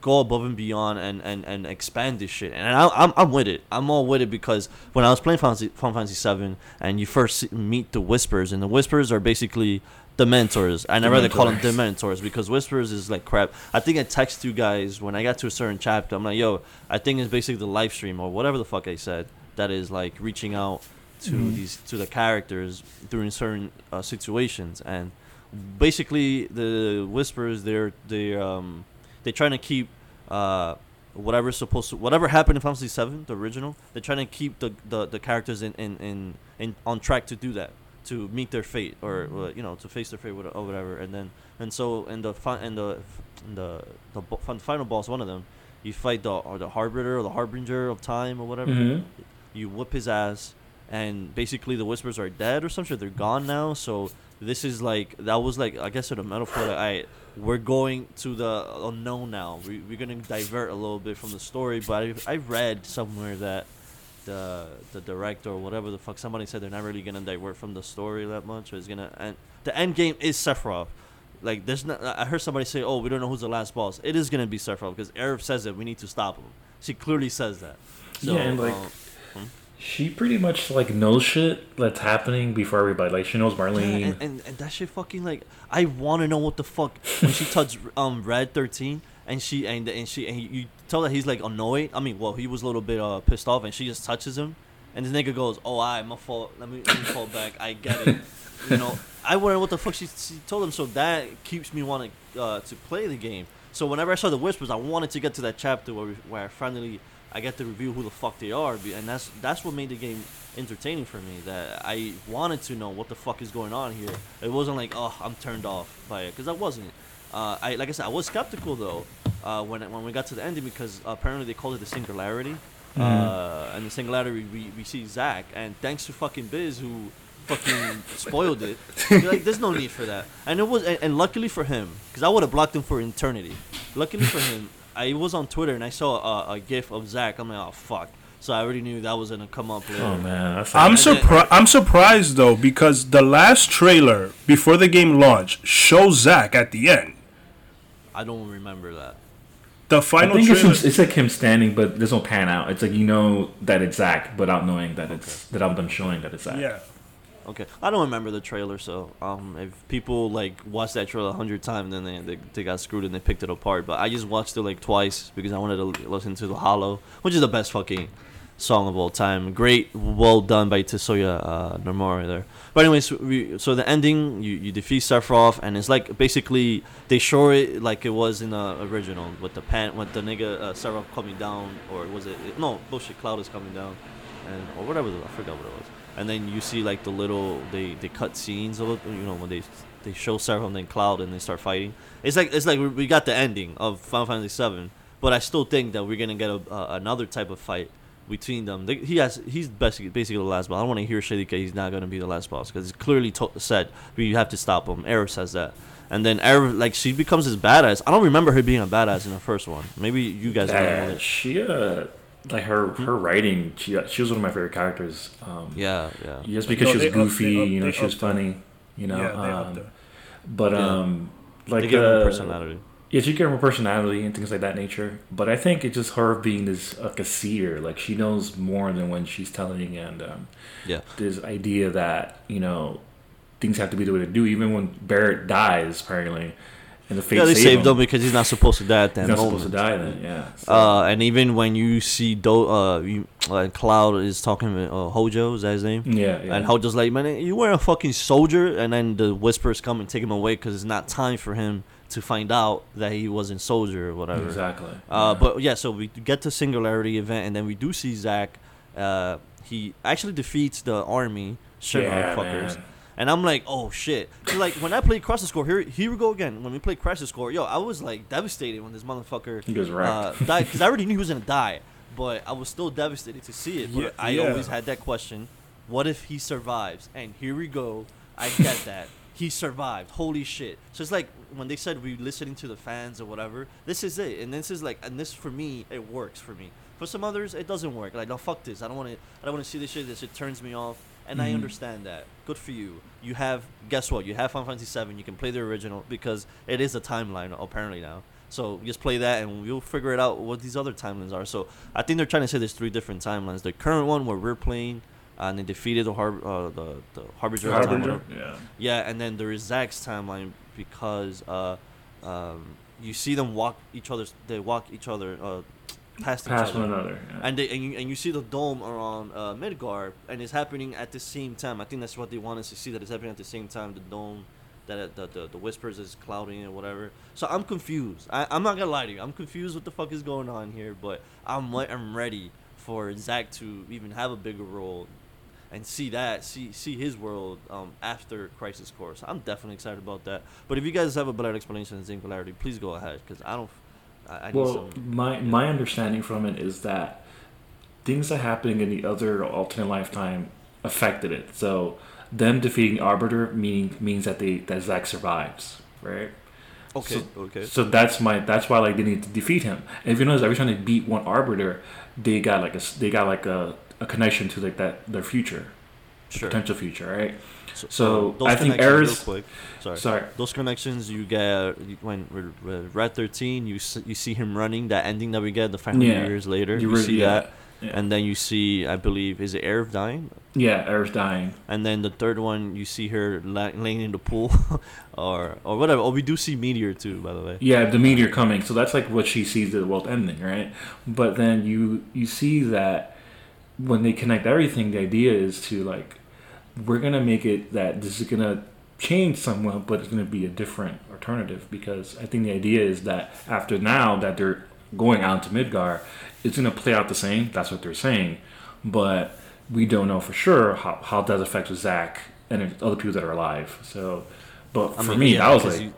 go above and beyond and, and, and expand this shit. And I, I'm, I'm with it. I'm all with it because when I was playing Final Fantasy, Final Fantasy 7 and you first meet the Whispers, and the Whispers are basically the mentors. I never rather call them the mentors because Whispers is like crap. I think I text you guys when I got to a certain chapter. I'm like, yo, I think it's basically the Lifestream or whatever the fuck I said that is like reaching out to Mhm. these to the characters during certain uh, situations and basically the whispers they're they um they're trying to keep uh whatever's supposed to whatever happened in Final Fantasy Seven, the original, they're trying to keep the, the, the characters in, in, in, in on track to do that. To meet their fate or uh, you know, to face their fate or whatever. And then and so in the fi- in the in the the bo- final boss one of them, you fight the or the harbinger or the harbinger of time or whatever Mhm. you whip his ass and basically the whispers are dead or some shit they're gone now so this is like that was like i guess sort of metaphor that i we're going to the unknown now. We, we're gonna divert a little bit from the story but i, I read somewhere that the the director or whatever the fuck somebody said they're not really gonna divert from the story that much it's gonna and the end game is sephiroth. Like there's not i heard somebody say oh we don't know who's the last boss. It is gonna be sephiroth because Aerith says it we need to stop him. She clearly says that. So, Yeah, and, like, um, She pretty much like knows shit that's happening before everybody. Like she knows Marlene. Yeah, and, and, and that shit fucking like I want to know what the fuck when she touched <laughs> um red thirteen and she and and she and you tell that he's like annoyed. I mean, well, he was a little bit uh pissed off and she just touches him, and this nigga goes, "Oh, I my fault. Let me let me fall back. I get it." <laughs> You know, I wonder what the fuck she, she told him. So that keeps me wanting uh, to play the game. So whenever I saw the whispers, I wanted to get to that chapter where we, where I finally I get to review who the fuck they are, and that's that's what made the game entertaining for me. That I wanted to know what the fuck is going on here. It wasn't like oh I'm turned off by it because I wasn't. Uh, I like I said I was skeptical though uh, when when we got to the ending because apparently they called it the singularity. Mhm. Uh, and the singularity we, we see Zack and thanks to fucking Biz who fucking spoiled it. Like there's no need for that. And it was and, and luckily for him because I would have blocked him for eternity. Luckily for him, I was on Twitter and I saw a, a gif of Zach. I'm like oh fuck. So I already knew that was gonna come up later. oh man, I'm surprised. I'm surprised though because the last trailer before the game launch shows Zach at the end. I don't remember that. The I final think it's, trailer. him, it's like him standing, but there's no pan out. It's like you know that it's Zach without knowing that it's that I'm them showing that it's Zach. yeah, Okay, I don't remember the trailer, so um, if people like watched that trailer a hundred times, then they, they they got screwed and they picked it apart. But I just watched it like twice because I wanted to listen to the Hollow, which is the best fucking song of all time. Great, well done by Tetsuya uh, Nomura there. But anyways, we, so the ending, you, you defeat Sephiroth, and it's like basically they show it like it was in the original with the pan, with the nigga uh, Sephiroth coming down, or was it no bullshit? Cloud is coming down, and or whatever. I forgot what it was. And then you see like the little they they cut scenes a little, you know, when they they show Sephiroth and then Cloud and they start fighting. It's like it's like we- got the ending of Final Fantasy VII, but I still think that we're gonna get a, uh, another type of fight between them. They, he has he's basically basically the last boss. I don't want to hear Shadika. He's not gonna be the last boss because it's clearly to- said we have to stop him. Aerith says that, and then Aerith like she becomes this badass. I don't remember her being a badass in the first one. Maybe you guys. remember Uh, that. she uh, like her her writing. She she was one of my favorite characters. Um, Yeah, yeah. just because No, she was they up- goofy, up- you know, she was upped her. funny, you know. yeah, um, but Yeah. um, They like give her uh, personality. Yeah, she gave her personality and things like that nature. But I think it's just her being this like a seer. Like she knows more than when she's telling, and um, Yeah. this idea that you know things have to be the way to do. Even when Barrett dies, apparently, and the fate Yeah, they save saved him, him because he's not supposed to die at that He's not moment. supposed to die then. Yeah. So, Uh, and even when you see Do, uh, you, like Cloud is talking with uh, Hojo, is that his name? yeah, yeah. And Hojo's like, man, you were a fucking soldier, and then the whispers come and take him away because it's not time for him to find out that he wasn't soldier or whatever. exactly. Uh, Yeah. but yeah, so we get to singularity event, and then we do see Zack. Uh, he actually defeats the army shit yeah, fuckers. man. And I'm like, oh shit. like when I played Crisis Core, here here we go again. When we played Crisis Core, yo, I was like devastated when this motherfucker He wrecked. uh, died because I already knew he was gonna die, but I was still devastated to see it. But Yeah, I yeah. always had that question: What if he survives? And here we go. I get <laughs> that he survived. Holy shit! So it's like when they said we listening to the fans or whatever. This is it, and this is like, and this for me, it works for me. For some others, it doesn't work. Like, no, fuck this. I don't want to. I don't want to see this shit. This shit turns me off. And I Mhm. understand that. Good for you. You have guess what? You have Final Fantasy VII. You can play the original because it is a timeline apparently now. So just play that, and we'll figure it out what these other timelines are. So I think they're trying to say there's three different timelines. The current one where we're playing, and they defeated the har- uh, the the Harbinger. Harbinger. Yeah. Yeah, and then there is Zack's timeline because uh, um, you see them walk each other's. They walk each other uh, past Past one another. Yeah. And they and you, and you see the dome around uh, Midgar, and it's happening at the same time. I think that's what they want us to see that it's happening at the same time. The dome, that the the, the whispers is clouding and whatever. So I'm confused. I, I'm not gonna lie to you. I'm confused. What the fuck is going on here? But I'm I'm ready for Zach to even have a bigger role, and see that see see his world um, after Crisis Core. I'm definitely excited about that. But if you guys have a better explanation than Singularity, please go ahead because I don't. I, I Well, some. my my understanding from it is that things that happening in the other alternate lifetime affected it. So them defeating Arbiter meaning means that they that Zack survives, right? Okay. so- okay. So that's my that's why like they need to defeat him. And if you notice, every time they beat one Arbiter, they got like a they got like a, a connection to like that their future, Sure. potential future, right? So, So, those I think quick. Sorry. Sorry. Those connections you get when Red Thirteen, you s- you see him running that ending that we get the 500 Yeah. years later. You You, re- see yeah. that, Yeah. and then you see, I believe, is it Aerith dying? Yeah, Aerith dying. And then the third one, you see her laying in the pool, <laughs> or or whatever. Oh, we do see Meteor too, by the way. Yeah, the meteor coming. So that's like what she sees the world ending, right? But then you you see that when they connect everything, the idea is to like we're gonna make it that this is gonna change somewhat, but it's gonna be a different alternative because I think the idea is that after now that they're going out to Midgar, it's gonna play out the same. That's what they're saying, but we don't know for sure how how that affects Zach and the other people that are alive. So, but I for mean, me, yeah, that was like. you-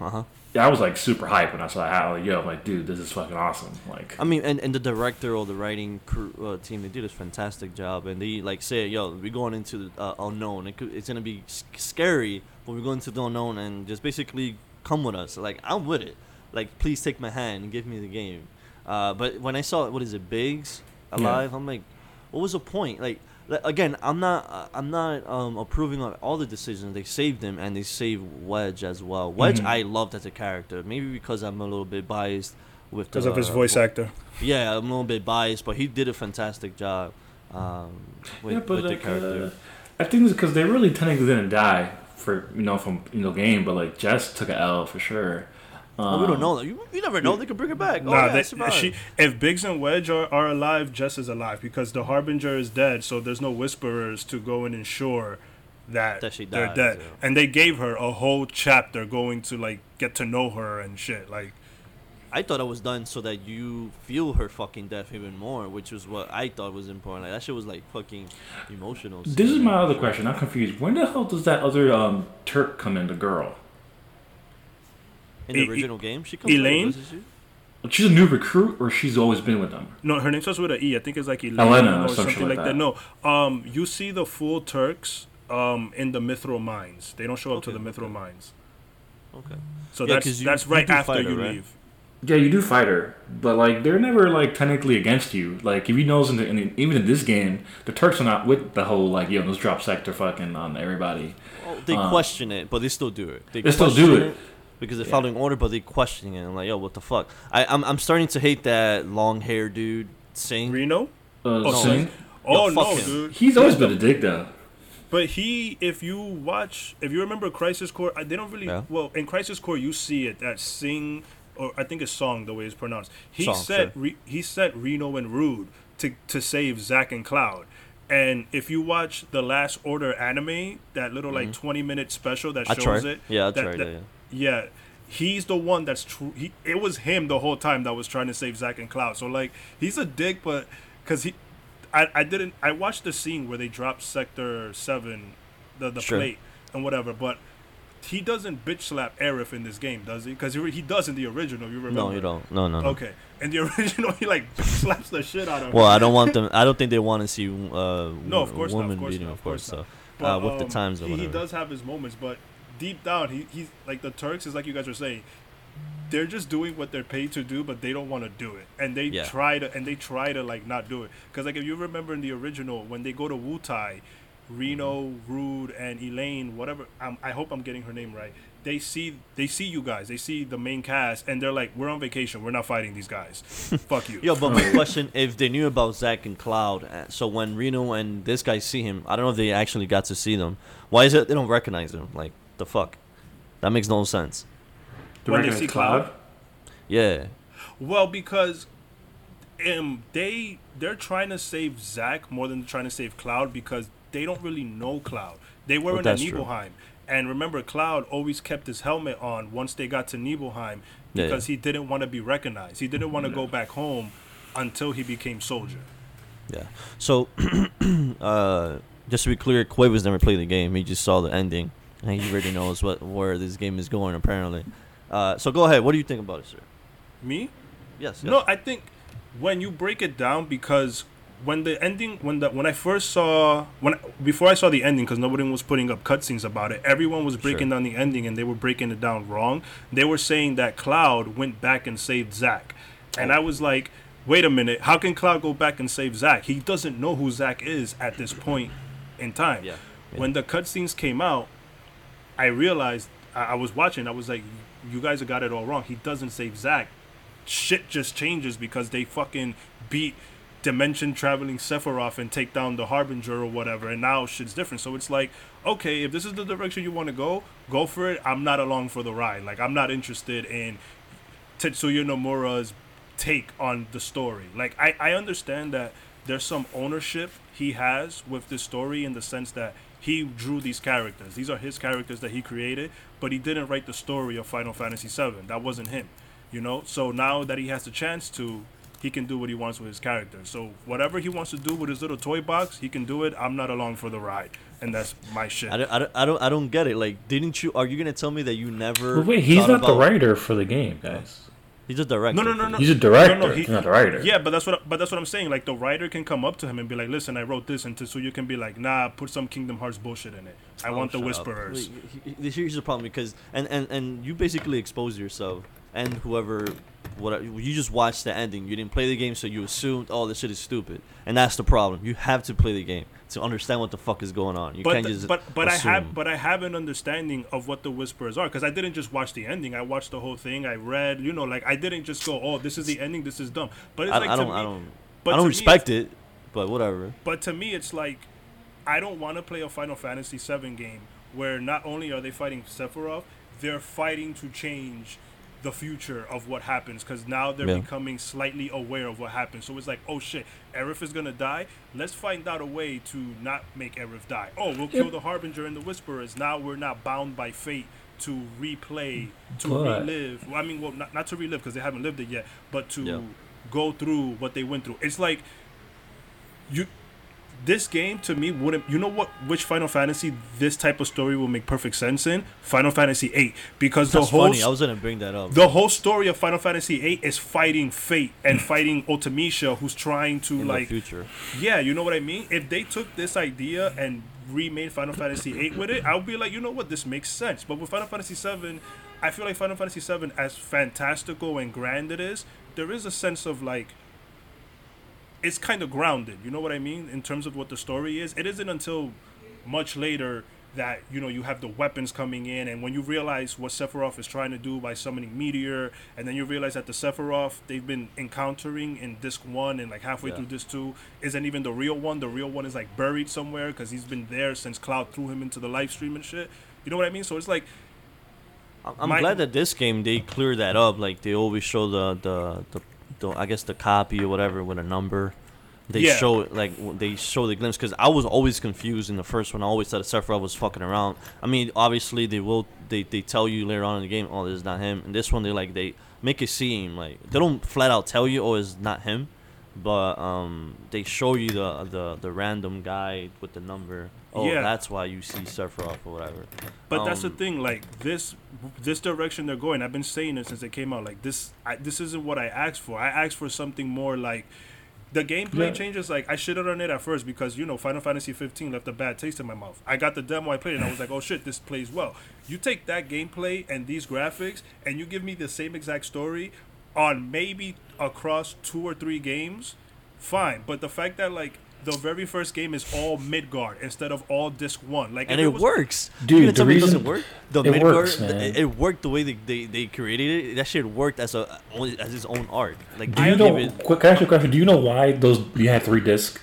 uh-huh. Yeah, I was like super hyped when I saw how like, yo, I'm like dude, this is fucking awesome. Like, I mean, and, and the director or the writing crew uh, team, they did a fantastic job, and they like say, "Yo, we're going into the uh, unknown. It could, it's gonna be s- scary, but we're going to the unknown, and just basically come with us. Like I'm with it. Like please take my hand and give me the game." Uh, but when I saw what is it, Biggs alive, I'm like, what was the point? Like, again, I'm not, uh, I'm not um, approving of all the decisions. They saved him and they saved Wedge as well. Wedge, Mhm. I loved as a character, maybe because I'm a little bit biased with because the, of his uh, voice vo- actor. yeah, I'm a little bit biased, but he did a fantastic job um, with, yeah, but with like, the character. uh, I think it's because they really technically didn't die for you know from you know game, but like Jess took an L for sure. Oh, we don't Um, know that. You, you never know. They could bring it back. Oh, Nah, yeah, they, she, if Biggs and Wedge are, are alive, Jess is alive because the Harbinger is dead, so there's no Whisperers to go and ensure that, That she they're dead. yeah. And they gave her a whole chapter going to like get to know her and shit. Like, I thought it was done so that you feel her fucking death even more, which was what I thought was important. Like that shit was like fucking emotional. This is my other question. I'm confused. When the hell does that other um Turk come in? The girl. In the E- E- original game, she comes. later, Elaine? doesn't? She's a new recruit, or she's always been with them. no, her name starts with an E. I think it's like Elaine Elena or or some something like like that. that. No, um, you see the full Turks um in the Mithril mines. They don't show up to the Mithril okay. mines. Okay. So Yeah, that's 'cause you- that's right do after her, you right? leave. Yeah, you do fight her, but like they're never like technically against you. Like if you notice, in, the, in the, even in this game, the Turks are not with the whole like yo, let's drop sector fucking on everybody. Well, they Uh, question it, but they still do it. They still do question it. Because they're Yeah. following order, but they're questioning it. I'm like, yo, what the fuck? I, I'm I'm starting to hate that long hair dude saying. Reno. Uh, Oh, Singh? Oh fuck no, him. dude. he's always been a dick though. But he, if you watch, if you remember Crisis Core, they don't really. Yeah. Well, in Crisis Core, you see it that Sing, or I think it's Song, the way it's pronounced. He Song, said sure. Re, he sent Reno and Rude to to save Zack and Cloud. And if you watch the Last Order anime, that little like twenty minute special that Mm-hmm. I shows tried. it, Yeah, I that- tried that- it, yeah. Yeah, he's the one that's true. He it was him the whole time that was trying to save Zack and Cloud. So like he's a dick, but because he, I I didn't I watched the scene where they dropped Sector Seven, the the Sure. plate and whatever, but. He doesn't bitch slap Aerith in this game, does he? Because he, he does in the original. You remember? No, you don't. No, no, no. Okay, in the <laughs> original, he like slaps the shit out of him. Well, I don't want them. I don't think they want to see uh, No, of course not, of course beating, not, of course. course So, not. uh, with the um, times or he, he does have his moments, but deep down, he he's like the Turks is like you guys were saying. They're just doing what they're paid to do, but they don't want to do it, and they Yeah. try to and they try to like not do it. Because like if you remember in the original, when they go to Wutai, Reno, Rude, and Elaine, whatever. I'm, I hope I'm getting her name right. They see they see you guys. They see the main cast, and they're like, "We're on vacation. We're not fighting these guys. <laughs> Fuck you." Yo, but my question: If they knew about Zack and Cloud, uh, so when Reno and this guy see him, I don't know if they actually got to see them. Why is it they don't recognize him? Like the fuck? That makes no sense. when they Recognize see Cloud. Yeah, Well, because um they they're trying to save Zack more than trying to save Cloud because they don't really know Cloud. They were Well, in that's true. Nibelheim. And remember Cloud always kept his helmet on once they got to Nibelheim Yeah. because he didn't want to be recognized. He didn't want to go back home until he became soldier. yeah. So, <clears throat> uh, just to be clear, Cuevas never played the game. He just saw the ending, and <laughs> he already knows what where this game is going. Apparently. Uh, so go ahead. What do you think about it, sir? Me? Yes. yes. No, I think when you break it down, because when the ending, when the when I first saw when before I saw the ending, because nobody was putting up cutscenes about it, everyone was breaking Sure. down the ending and they were breaking it down wrong. They were saying that Cloud went back and saved Zack, and Oh. I was like, wait a minute, how can Cloud go back and save Zack? He doesn't know who Zack is at this point in time. Yeah. yeah. When the cutscenes came out, I realized I, I was watching. I was like, "You guys have got it all wrong. He doesn't save Zack. Shit just changes because they fucking beat dimension traveling Sephiroth and take down the Harbinger or whatever, and now shit's different. So it's like, okay, if this is the direction you want to go, go for it. I'm not along for the ride. Like I'm not interested in Tetsuya Nomura's take on the story. Like I, I understand that there's some ownership he has with this story in the sense that he drew these characters. These are his characters that he created, but he didn't write the story of Final Fantasy VII. That wasn't him, you know. So now that he has the chance to, he can do what he wants with his characters. So whatever he wants to do with his little toy box, he can do it. I'm not along for the ride, and that's my shit. I don't, I, don't, I don't I don't get it. Like, didn't you? Are you gonna tell me that you never? But wait, he's thought not the writer for the game, guys. He's a director. No, no, no, no. He's a director. No, no, he- he's not the writer. Yeah, but that's what but that's what I'm saying. Like the writer can come up to him and be like, "Listen, I wrote this," and so you can be like, "Nah, put some Kingdom Hearts bullshit in it. I Oh, want the shut up. whisperers." Wait, he- he- Here's the problem because and and and you basically expose yourself and whoever what you just watched the ending. You didn't play the game, so you assumed oh this shit is stupid, and that's the problem. You have to play the game to understand what the fuck is going on. You But can't the- just but but I have but I have an understanding of what the whisperers are because I didn't just watch the ending. I watched the whole thing. I read, you know, like I didn't just go, "Oh, this is the ending. This is dumb." But it's I, like I don't me, I don't but I don't me, respect it, but whatever. But to me, it's like I don't want to play a Final Fantasy VII game where not only are they fighting Sephiroth, they're fighting to change the future of what happens because now they're Yeah. becoming slightly aware of what happens. So it's like, oh shit, Aerith is gonna die. Let's find out a way to not make Aerith die. Oh, we'll kill the Harbinger and the Whisperers. Now we're not bound by fate to replay, to But- relive. Well, I mean, well, not, not to relive because they haven't lived it yet, but to Yeah. go through what they went through. It's like you this game to me wouldn't you know what which final fantasy this type of story will make perfect sense in final fantasy 8 because That's the whole funny. I was gonna bring that up. the whole story of final fantasy 8 is fighting fate and <clears throat> fighting Ultimecia who's trying to in like the future. yeah you know what i mean if they took this idea and remade final fantasy 8 with it i would be like you know what this makes sense but with final fantasy 7 I feel like Final Fantasy VII, as fantastical and grand it is, there is a sense of like it's kind of grounded. You know what I mean in terms of what the story is. It isn't until much later that you know you have the weapons coming in, and when you realize what Sephiroth is trying to do by summoning Meteor, and then you realize that the Sephiroth they've been encountering in Disc One and like halfway Yeah. through Disc Two isn't even the real one. The real one is like buried somewhere because he's been there since Cloud threw him into the Lifestream and shit. You know what I mean? So it's like I'm, My- glad that this game they clear that up. Like they always show the the, the, the I guess the copy or whatever with a number. They Yeah. show it like they show the glimpse because I was always confused in the first one. I always thought Sephiroth was fucking around. I mean, obviously they will they, they tell you later on in the game, oh, this is not him. And this one they like they make it seem like they don't flat out tell you, oh, it's not him, but um they show you the the the random guy with the number. Oh, Yeah. that's why you see Sephiroth or whatever. But that's the Um, thing, like this, this direction they're going. I've been saying it since it came out. Like this, I, this isn't what I asked for. I asked for something more like the gameplay Yeah. changes. Like I shitted on it at first because you know Final Fantasy 15 left a bad taste in my mouth. I got the demo, I played it, and I was like, oh shit, this plays well. You take that gameplay and these graphics, and you give me the same exact story on maybe across two or three games, fine. But the fact that like. The very first game is all Midgard instead of all disc one. Like and if it was- works. Dude, the tell me it doesn't work? The it Midgard, works, man. It, it worked the way they, they, they created it. That shit worked as a as its own art. Like Do you know? it- Quick, can I ask you a question? Do you know why those you had three discs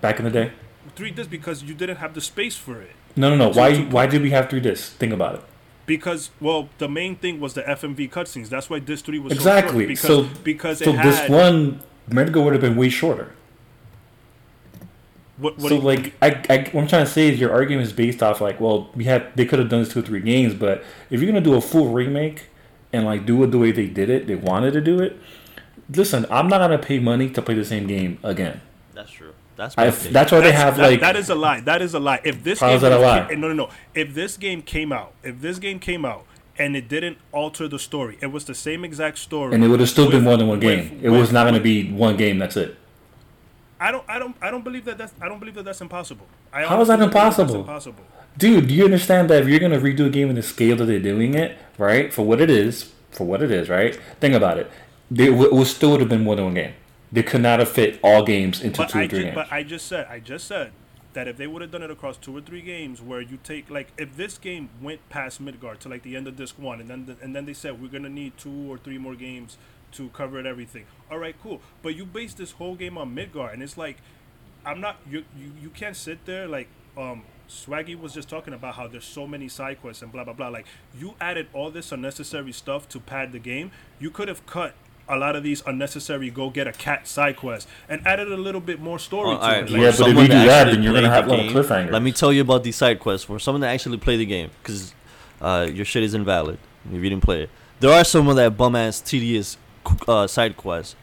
back in the day? three discs because you didn't have the space for it. No, no, no. Two- Why? Why did we have three discs? Think about it. Because well, the main thing was the FMV cutscenes. That's why disc three was Exactly. So short, So- because because So it this one Medigo would have been way shorter. What, what so you- like I, I what I'm trying to say is your argument is based off like well we had they could have done this two or three games but if you're gonna do a full remake and like do it the way they did it they wanted to do it listen I'm not gonna pay money to play the same game again That's true. That's I, my take. that's why they have that- like that is a lie. That is a lie. If this How game is that a lie? ca- no no no if this game came out if this game came out and it didn't alter the story it was the same exact story and it would have still been more than one with- game it was with- not gonna be one game that's it I don't I don't I don't believe that that's I don't believe that that's impossible. I How is that impossible? impossible. dude do you understand that if you're gonna redo a game in the scale that they're doing it right for what it is for what it is right think about it they w- it would still would have been more than one game they could not have fit all games into But two I, or three ju- games but I just said, I just said that if they would have done it across two or three games, where you take like if this game went past Midgard to like the end of disc one, and then the, and then they said we're gonna need two or three more games to cover it everything. All right, cool. But you base this whole game on Midgard, and it's like I'm not you you, you can't sit there like um Swaggy was just talking about how there's so many side quests and blah blah blah. Like you added all this unnecessary stuff to pad the game. You could have cut a lot of these unnecessary go get a cat side quest and added a little bit more story Oh, to alright, it. Like, Yeah, but if you do that, actually then you're gonna have the a lot of game- cliffhangers. Let me tell you about these side quests. For someone that actually played the game, because uh, your shit is invalid if you didn't play it. There are some of that bum ass tedious uh, side quest,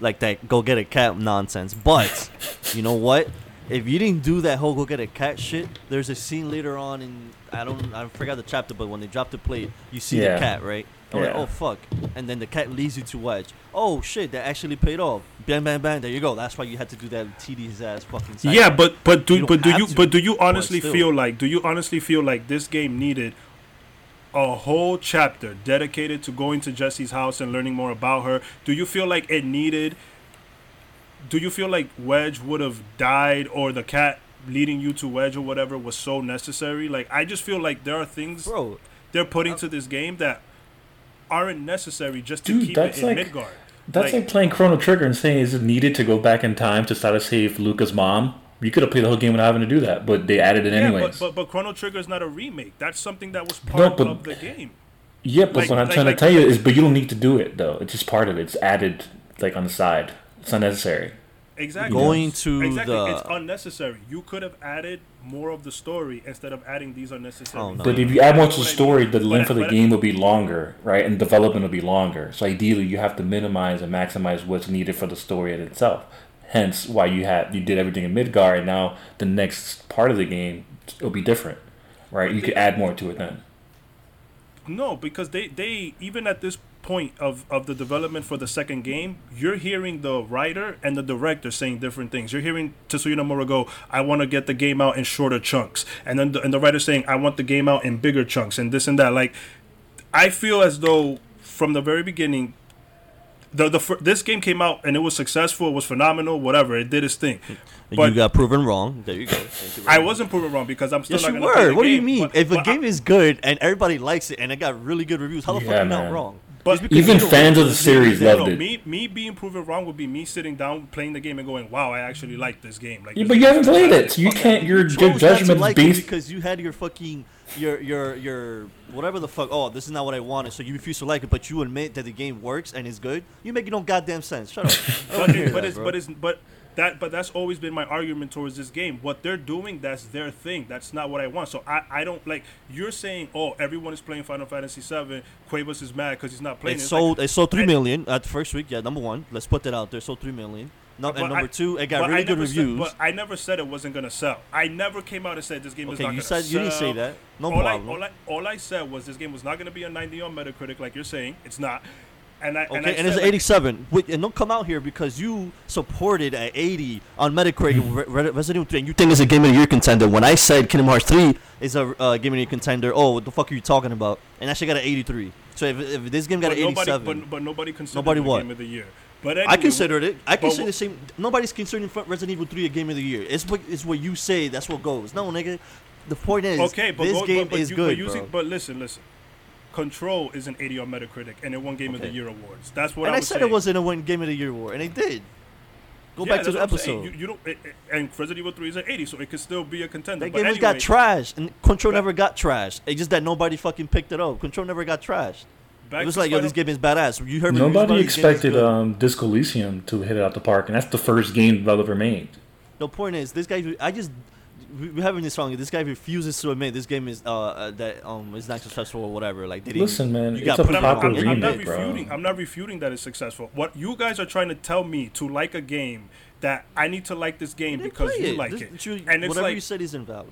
like that go get a cat nonsense. But <laughs> you know what? If you didn't do that whole go get a cat shit, there's a scene later on in I don't I forgot the chapter, but when they drop the plate, you see Yeah. the cat, right? I'm like, oh fuck, and then the cat leads you to watch. Oh shit, that actually paid off. Bam, bam, bam. There you go. That's why you had to do that tedious ass fucking. Side yeah, but but do You but do you to, but do you honestly feel like do you honestly feel like this game needed a whole chapter dedicated to going to Jesse's house and learning more about her? Do you feel like it needed? Do you feel like Wedge would have died or the cat leading you to Wedge or whatever was so necessary? Like I just feel like there are things bro, they're putting uh, to this game that aren't necessary just to Dude, keep that's it in like- Midgard. That's like, playing Chrono Trigger and saying, is it needed to go back in time to try to save Lucca's mom? You could have played the whole game without having to do that, but they added it yeah, anyways. but, but but Chrono Trigger is not a remake. That's something that was No, part but- of the game. yeah, but like- what I'm like- trying like- to tell you is, but you don't need to do it though. It's just part of it. It's added like on the side. It's unnecessary. Exactly. Going to exactly. the- It's unnecessary. You could have added more of the story instead of adding these unnecessary. Oh, no. But if you add more to the story, the length of the game will be longer, right? And development will be longer. So ideally, you have to minimize and maximize what's needed for the story in itself. Hence, why you had you did everything in Midgar, and now the next part of the game will be different, right? You could add more to it then. No, because they they even at this point of of the development for the second game, you're hearing the writer and the director saying different things. You're hearing Tetsuya Nomura go, "I want to get the game out in shorter chunks," and then the, and the writer saying, "I want the game out in bigger chunks," and this and that. Like I feel as though from the very beginning, the the fir- this game came out and it was successful. It was phenomenal. Whatever, it did its thing. But you got proven wrong. There you go. Thank you I wasn't proven wrong because I'm still Yes, not you gonna play were. the What do you mean? but- if a but game is good and everybody likes it and it got really good reviews, how the fuck Yeah, are you not man. wrong? But Even fans of the series loved no, it. me me being proven wrong would be me sitting down playing the game and going, "Wow, I actually like this game." Like, Yeah, this but you haven't played it, so you can't. Your chose your not to judgment's like based. because you had your fucking your your your whatever the fuck. Oh, this is not what I wanted, so you refuse to like it, but you admit that the game works and is good. You make no goddamn sense. Shut up. <laughs> But, it, but that, it's but it's but that but that's always been my argument towards this game. What they're doing, that's their thing. That's not what I want. So I, I don't like you're saying, oh, everyone is playing Final Fantasy VII. Quavos is mad because he's not playing. It It's sold. Like, it sold three million at the first week. Yeah, number one. Let's put that out there. Sold three million. No, and number I- two, it got really good never said- reviews. but I never said it wasn't gonna sell. I never came out and said this game is okay, not you gonna said you didn't say that. No all problem. I, all I all I said was this game was not gonna be a 90 on Metacritic like you're saying. It's not. And I Okay, and, I and, it's said, an like, 87. Wait, and don't come out here because you supported at 80 on Metacritic Re- Re- Resident Evil 3, and you think it's a Game of the Year contender. When I said Kingdom Hearts 3 is a uh, Game of the Year contender, oh, what the fuck are you talking about? And that shit got an 83. So if, if this game got but an nobody, 87, but, but nobody considered Nobody it the what? game of the year. But I anyway, considered it. I consider the same. Nobody's considering Resident Evil 3 a Game of the Year. It's what it's what you say. That's what goes. No, nigga. The point is, Okay, but this go, game but, but is you, good, but, using, but listen, listen. Control is an 80 on Metacritic, and it won Game of the Year awards. That's what and I I said saying. it wasn't a win Game of the Year award, and it did. Go Yeah, back to the what I'm saying. episode. You, you don't, it, it- and Resident Evil 3 is an 80, so it could still be a contender. That but game anyway, just got trashed, and Control never got trashed. It's just that nobody fucking picked it up. Control never got trashed. Back it was like, yo, this game is badass. You heard me. Nobody it, this game expected um, Disco Elysium to hit it out the park, and that's the first game developer made. The point is, this guy. I just we- we're having this song. This guy refuses to admit this game is uh, uh that um is not successful or whatever. Like, didn't- Listen, man, you it's got a put But it I'm, proper I'm, I'm not remake, bro. refuting. I'm not refuting that it's successful. What you guys are trying to tell me to like a game that I need to like this game because you it. like This- it, you- and it's whatever like you said is invalid.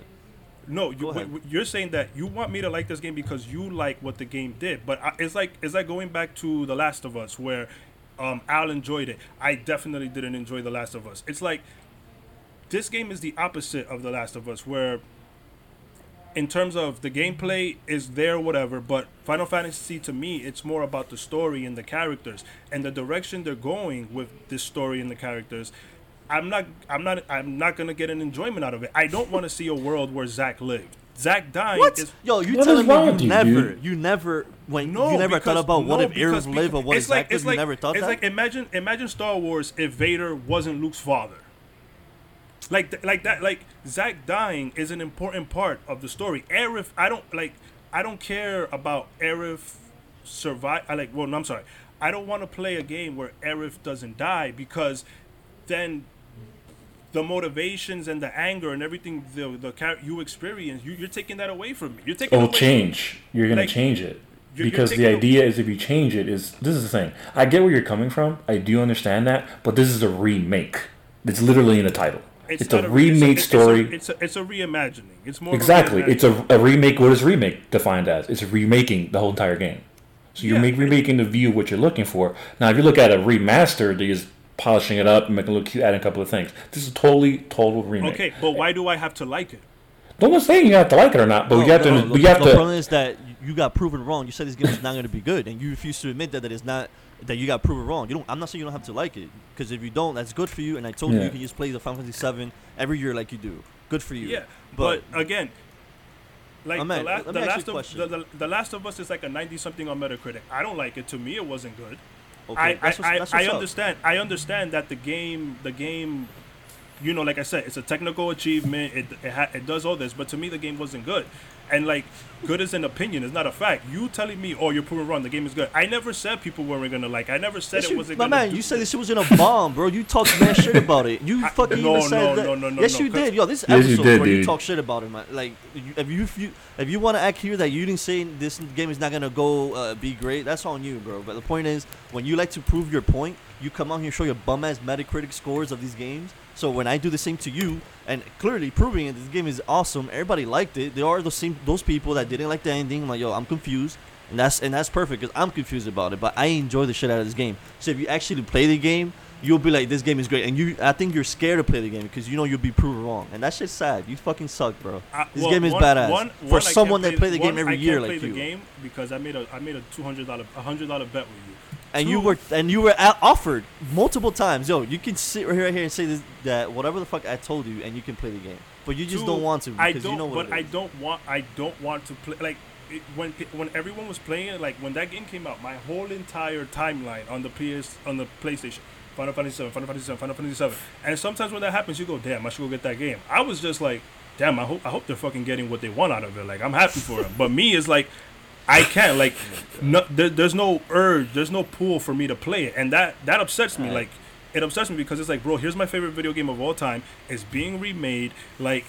No, you, w- you're saying that you want me to like this game because you like what the game did. But I, it's like it's like going back to The Last of Us, where um, Al enjoyed it. I definitely didn't enjoy The Last of Us. It's like this game is the opposite of The Last of Us, where in terms of the gameplay is there, whatever. But Final Fantasy to me, it's more about the story and the characters and the direction they're going with this story and the characters. I'm not, I'm not, I'm not gonna get an enjoyment out of it. I don't want to see a world where Zach lived. Zach dying What? is Yo, you What telling me wrong you you, never, dude? you never, when no. you never because, thought about what no, if because- lived or what it's if like, Zack lived? it's You like, never thought it's that. like imagine, imagine Star Wars if Vader wasn't Luke's father. Like, th- like that, like Zach dying is an important part of the story. Aerith, I don't like, I don't care about Aerith survive. I like, well, no, I'm sorry, I don't want to play a game where Aerith doesn't die because then the motivations and the anger and everything the the you experience, you, you're taking that away from me. You're taking Oh, away change. You're gonna Like, change it you're- you're because the taking a- idea is if you change it is this is the thing. I get where you're coming from. I do understand that, but this is a remake. It's literally in the title. It's, a not remake it's a- story. It's a, it's a, it's a reimagining. It's more exactly. It's a, a remake. What is remake defined as? It's remaking the whole entire game. So you're Yeah, make, remaking the view of what you're looking for. Now, if you look at a remaster, just polishing it up and making it look cute, adding a couple of things. This is totally total remake. okay, but why do I have to like it? No one's saying you have to like it or not, but No, you have no, to. no, you have the to. problem is that you got proven wrong. You said this game is not going to be good, and you refuse to admit that that it's not. That you got proven wrong. You don't. I'm not saying you don't have to like it, because if you don't, that's good for you. And I told you Yeah. you can just play the Final Fantasy Seven every year like you do. Good for you. Yeah, but, again, like Oh, man, the, la- the me ask you last of the, the, the Last of Us is like a ninety something on Metacritic. I don't like it. To me, it wasn't good. Okay, I I, that's what's- I, that's I what's up. understand. I understand that the game the game, you know, like I said, it's a technical achievement. It it, ha- it does all this, but to me, the game wasn't good. And like, good is an opinion. It's not a fact. You telling me, oh, you're proven wrong. The game is good. I never said people weren't gonna like. I never said Yes, it you- wasn't my gonna. man, do- you said this shit was in a <laughs> bomb, bro. You talked mad shit about it. You I- fucking no, even said no, that. no, no, no, yes, no, you 'cause- did. Yo, this Yes, you episode did, where you talk shit about it, man. Like, you, if you if you if you want to act here that you didn't say this game is not gonna go uh, be great, that's on you, bro. But the point is, when you like to prove your point, you come out here and show your bum ass Metacritic scores of these games. So when I do the same to you, and clearly proving it, this game is awesome. Everybody liked it. There are those same those people that didn't like the ending. I'm like, yo, I'm confused. and that's and that's perfect because I'm confused about it. But I enjoy the shit out of this game. So if you actually play the game, you'll be like, this game is great, and you I think you're scared to play the game because you know you'll be proven wrong, and that shit's sad. You fucking suck, bro. Uh, This well, game is one- badass one- for one, I can't someone that play the game every I year can't like play the you. game because I made a I made a two hundred dollar a hundred dollar bet with you. and you were and you were offered multiple times. Yo, you can sit right here, right here and say this, that whatever the fuck I told you, and you can play the game, but you just Two, don't want to I don't, you know what but I don't want. I don't want to play like it, when when everyone was playing it. Like when that game came out, my whole entire timeline on the PS on the PlayStation, Final Fantasy Seven, Final Fantasy Seven, Final Fantasy Seven, and sometimes when that happens, you go, "Damn, I should go get that game." I was just like, "Damn, I hope I hope they're fucking getting what they want out of it." Like I'm happy for them, but me is like. I can't like, no, there, there's no urge, there's no pull for me to play it, and that that upsets me. Right. Like, it upsets me because it's like, bro, here's my favorite video game of all time. It's being remade. Like,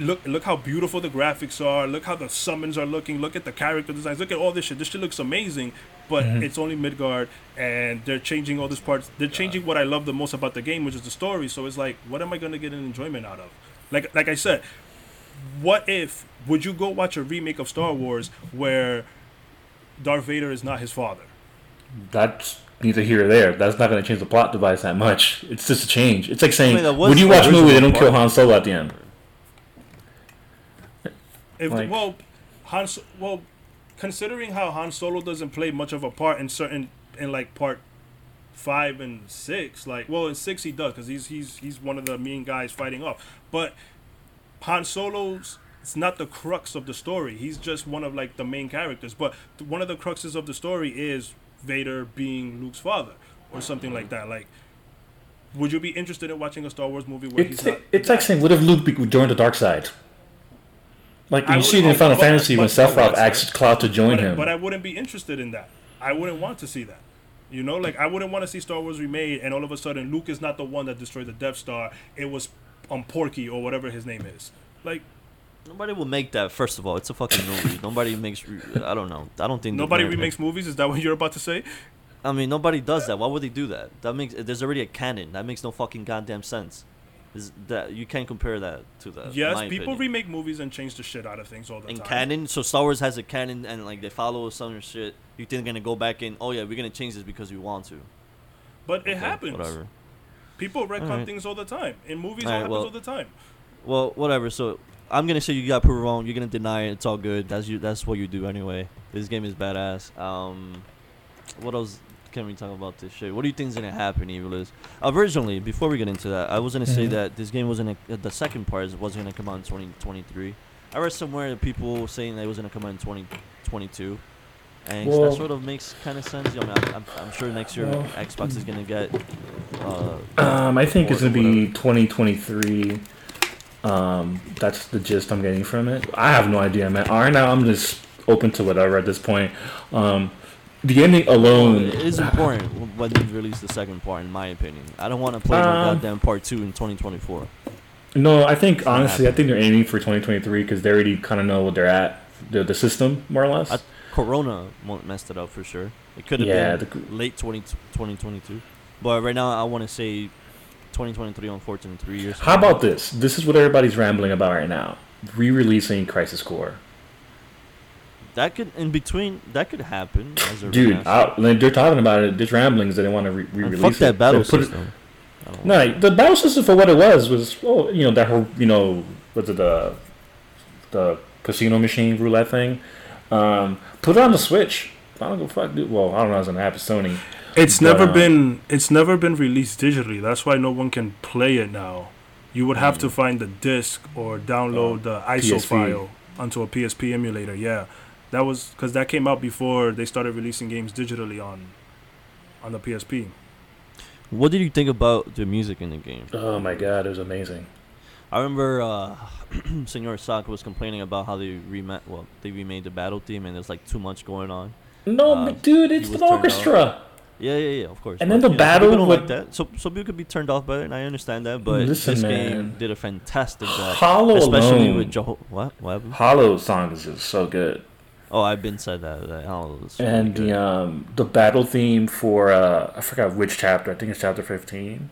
look look how beautiful the graphics are. Look how the summons are looking. Look at the character designs. Look at all this shit. This shit looks amazing, but mm-hmm. it's only Midgar, and they're changing all these parts. They're changing what I love the most about the game, which is the story. So it's like, what am I gonna get an enjoyment out of? Like like I said, what if would you go watch a remake of Star Wars where Darth Vader is not his father? That's neither here or there. That's not going to change the plot device that much. It's just a change. It's like saying that was when you watch a movie, they don't kill part. Han Solo at the end. If Like- well, Han well, considering how Han Solo doesn't play much of a part in certain in like part five and six, like well in six he does because he's he's he's one of the main guys fighting off, but Han Solo's it's not the crux of the story. He's just one of like the main characters, but th- one of the cruxes of the story is Vader being Luke's father or something like that. Like, would you be interested in watching a Star Wars movie where It's he's not? it's like saying, what if Luke joined the dark side? Like I you see it in Final Fantasy when Sephiroth asks Cloud to join but, him. But I wouldn't be interested in that. I wouldn't want to see that. You know, like I wouldn't want to see Star Wars remade, and all of a sudden Luke is not the one that destroyed the Death Star. It was um Porky or whatever his name is. Like Nobody will make that. First of all, it's a fucking movie. <coughs> nobody makes. re- I don't know. I don't think nobody they're- remakes movies. Is that what you're about to say? I mean, nobody does that. Why would they do that? That makes. There's already a canon. That makes no fucking goddamn sense. Is that you can't compare that to that? yes, people opinion. remake movies and change the shit out of things all the time. in canon. So Star Wars has a canon, and like they follow some shit. You think they're gonna go back in? Oh yeah, we're gonna change this because we want to. but it happens. Whatever. People retcon Alright. things all the time. In movies, Alright, it happens well- all the time. Well, whatever. So I'm gonna say you got proven wrong. You're gonna deny it. It's all good. That's you. That's what you do anyway. This game is badass. Um, what else can we talk about this shit? What do you think is gonna happen, Evilis? Originally, before we get into that, I was gonna say Mhm. that this game wasn't. A, the second part is- wasn't gonna come out in 2023. I read somewhere that people saying that it was gonna come out in 2022. And Well- that sort of makes kind of sense. I mean, I'm, I'm, I'm sure next year Well- Xbox is gonna get. Uh, Um, I think it's gonna be 2023. Um, that's the gist I'm getting from it. I have no idea, man. Right now, I'm just open to whatever at this point. Um, the ending alone. It is important when they release the second part, in my opinion. I don't want to play no Um, goddamn part two in 2024. No, I think honestly, I think they're aiming for 2023 because they already kind of know what they're at, the the system more or less. I- Corona messed it up for sure. It could have Yeah, been the- late 20, 2022. But right now, I want to say 2023, unfortunately, three years. How about this? This is what everybody's rambling about right now: re-releasing Crisis Core. that? Could in between that could happen as a Dude. I, they're talking about it. There's ramblings that they want to re- And re-release fuck it. that battle put it- system. No, like, the battle system for what it was was, oh, you know, that whole, you know, was it, the the casino machine roulette thing. Um, put it on the Switch. I don't give a fuck, dude. Well, I don't know. It's an app of Sony. It's But, never uh, been it's never been released digitally. That's why no one can play it now. You would have to Mm. find the disc or download the ISO PSP. file onto a PSP emulator. Yeah, that was because that came out before they started releasing games digitally on on the PSP. What did you think about the music in the game? Oh my god, it was amazing. I remember uh, <clears throat> Senor Saka was complaining about how they remade well they remade the battle theme and there's like too much going on. No, Uh, but dude, it's was the turned orchestra. Yeah, yeah, yeah, of course. And then the know, battle people don't like with- that. So, some people could be turned off by it, and I understand that. But Listen, this man. game did a fantastic job, Hollow especially alone. with what? What happened? Hollow song is so good. Oh, I've been said that. that Hollow really and good. the um the battle theme for uh I forgot which chapter. I think it's chapter fifteen.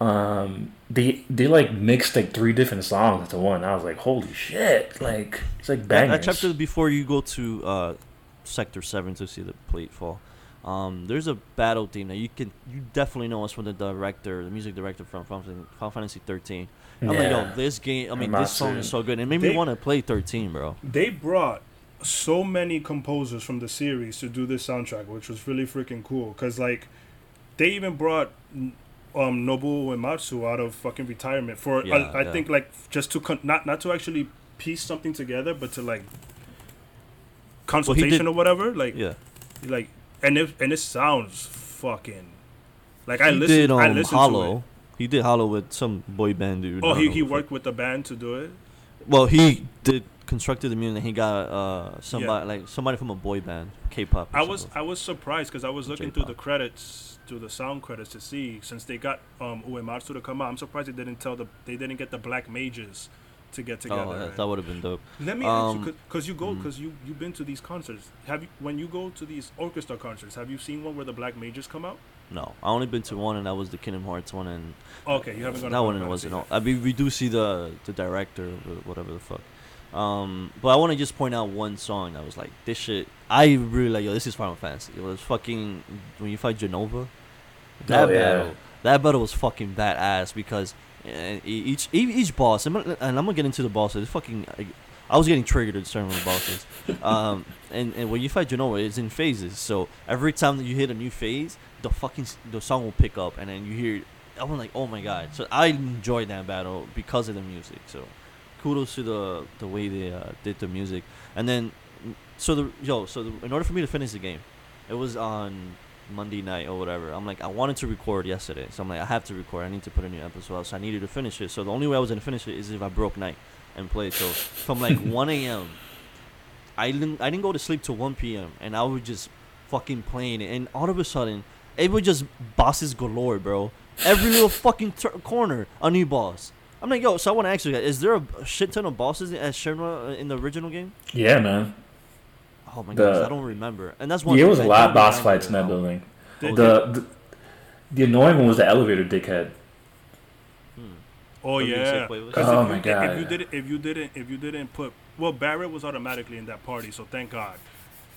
Um, they they like mixed like three different songs into one. I was like, holy shit! Like it's like that, that chapter before you go to uh, Sector Seven to see the plate fall. Um, there's a battle theme that you can you definitely know it's from the director, the music director from Final Final Fantasy 13. I'm like, yo, this game. I mean, this song is so good. It made me want to play 13, bro. They brought so many composers from the series to do this soundtrack, which was really freaking cool. Cause like, they even brought um Nobuo Uematsu out of fucking retirement for Yeah, I, I yeah. think like just to con- not not to actually piece something together, but to like consultation did- or whatever. Like Yeah. like and it and it sounds fucking like I he listened. did um, I listened to Hollow. it. He did Hollow with some boy band dude. Oh, he, he worked with the band to do it. Well, he did constructed the music. and He got uh somebody like somebody from a boy band, K-pop. I was something. I was surprised because I was looking through the credits, through the sound credits to see since they got um Uematsu to come out. I'm surprised they didn't tell the they didn't get the Black Mages to get together. Oh, that, that would have been dope. Let me um, ask you, because you go, mm. because you you've been to these concerts. Have you when you go to these orchestra concerts? Have you seen one where the Black Mages come out? No, I only been to one, and that was the Kingdom Hearts one, and Okay, you haven't gone. that one Final wasn't. Fantasy. all- I mean, we do see the the director, whatever the fuck. Um, but I want to just point out one song that was like this shit. I really like. Yo, this is Final Fantasy. It was fucking when you fight Jenova. That Oh, yeah. battle, that battle was fucking badass because each each, boss, and I'm gonna- and I'm gonna get into the bosses. Fucking. I, I was getting triggered at certain bosses. <laughs> Um, and, and when you fight Jenova, it's in phases. So every time that you hit a new phase, the fucking the song will pick up, and then you hear. I'm like, oh my god! So I enjoyed that battle because of the music. So kudos to the the way they uh, did the music. And then, so the yo, so the, in order for me to finish the game, it was on Monday night or whatever. I'm like, I wanted to record yesterday, so I'm like, I have to record. I need to put a new episode out, so I needed to finish it. So the only way I was gonna finish it is if I broke night and play. So from like <laughs> 1 a.m. I didn't I didn't go to sleep till 1 p.m. and I was just fucking playing it, and all of a sudden it was just bosses galore, bro. Every little fucking tur corner, a new boss. I'm like, yo, so I want to ask you guys, is there a shit ton of bosses at Shinra uh, in the original game? Yeah, man. Oh my The- gosh, I don't remember. And that's one. Yeah, it was a lot of boss fights in that building. Did- The, the the annoying one was the elevator dickhead. Hmm. Oh What were you gonna say, yeah. Quavo? 'Cause Oh if my you, God. If you didn't, if you didn't, if you didn't put, well, Barrett was automatically in that party, so thank God.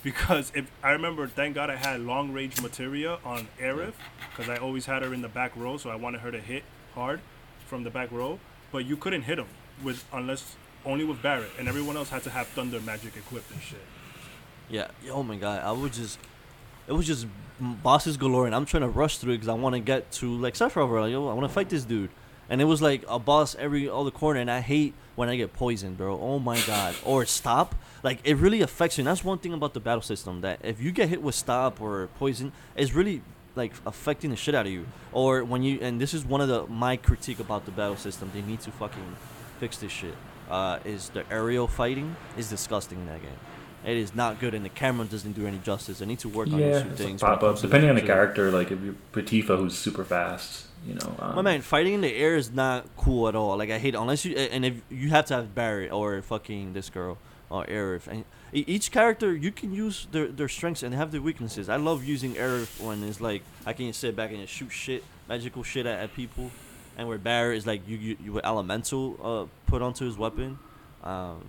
Because if I remember, thank God I had long range materia on Aerith, because I always had her in the back row, so I wanted her to hit hard from the back row. But you couldn't hit him with unless only with Barrett, and everyone else had to have thunder magic equipped and shit. Yeah. Oh my god, I was just, it was just bosses galore, and I'm trying to rush through it because I want to get to like Sephiroth. Like, yo, I want to fight this dude, and it was like a boss every other corner, and I hate when I get poisoned, bro. Oh my god. <laughs> Or stop. Like it really affects you. And that's one thing about the battle system that if you get hit with stop or poison, it's really like affecting the shit out of you. Or when you and this is one of the my critique about the battle system. They need to fucking fix this shit. Uh, is the aerial fighting is disgusting in that game. It is not good, and the camera doesn't do any justice. I need to work on these two things. like pop ups depending on the character. Like if you put Tifa, who's super fast, you know. Um, My man, fighting in the air is not cool at all. Like I hate unless you and if you have to have Barry or fucking this girl or Aerith. And e- each character you can use their their strengths and have their weaknesses. I love using Aerith when it's like I can sit back and just shoot shit, magical shit at, at people, and where Barry is like you you, you with elemental uh put onto his weapon, um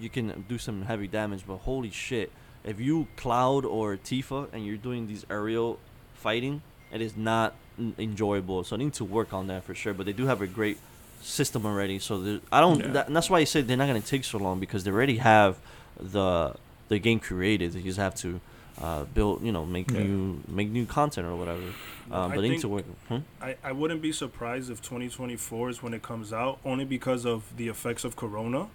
you can do some heavy damage. But holy shit, if you Cloud or Tifa and you're doing these aerial fighting, it is not n- enjoyable. So I need to work on that for sure. But they do have a great system already. So I don't. Yeah. That, and that's why I say they're not gonna take so long because they already have the the game created. They just have to uh, build, you know, make Yeah. new make new content or whatever. Um, I but think- to work. Hmm? I, I wouldn't be surprised if 2024 is when it comes out, only because of the effects of Corona.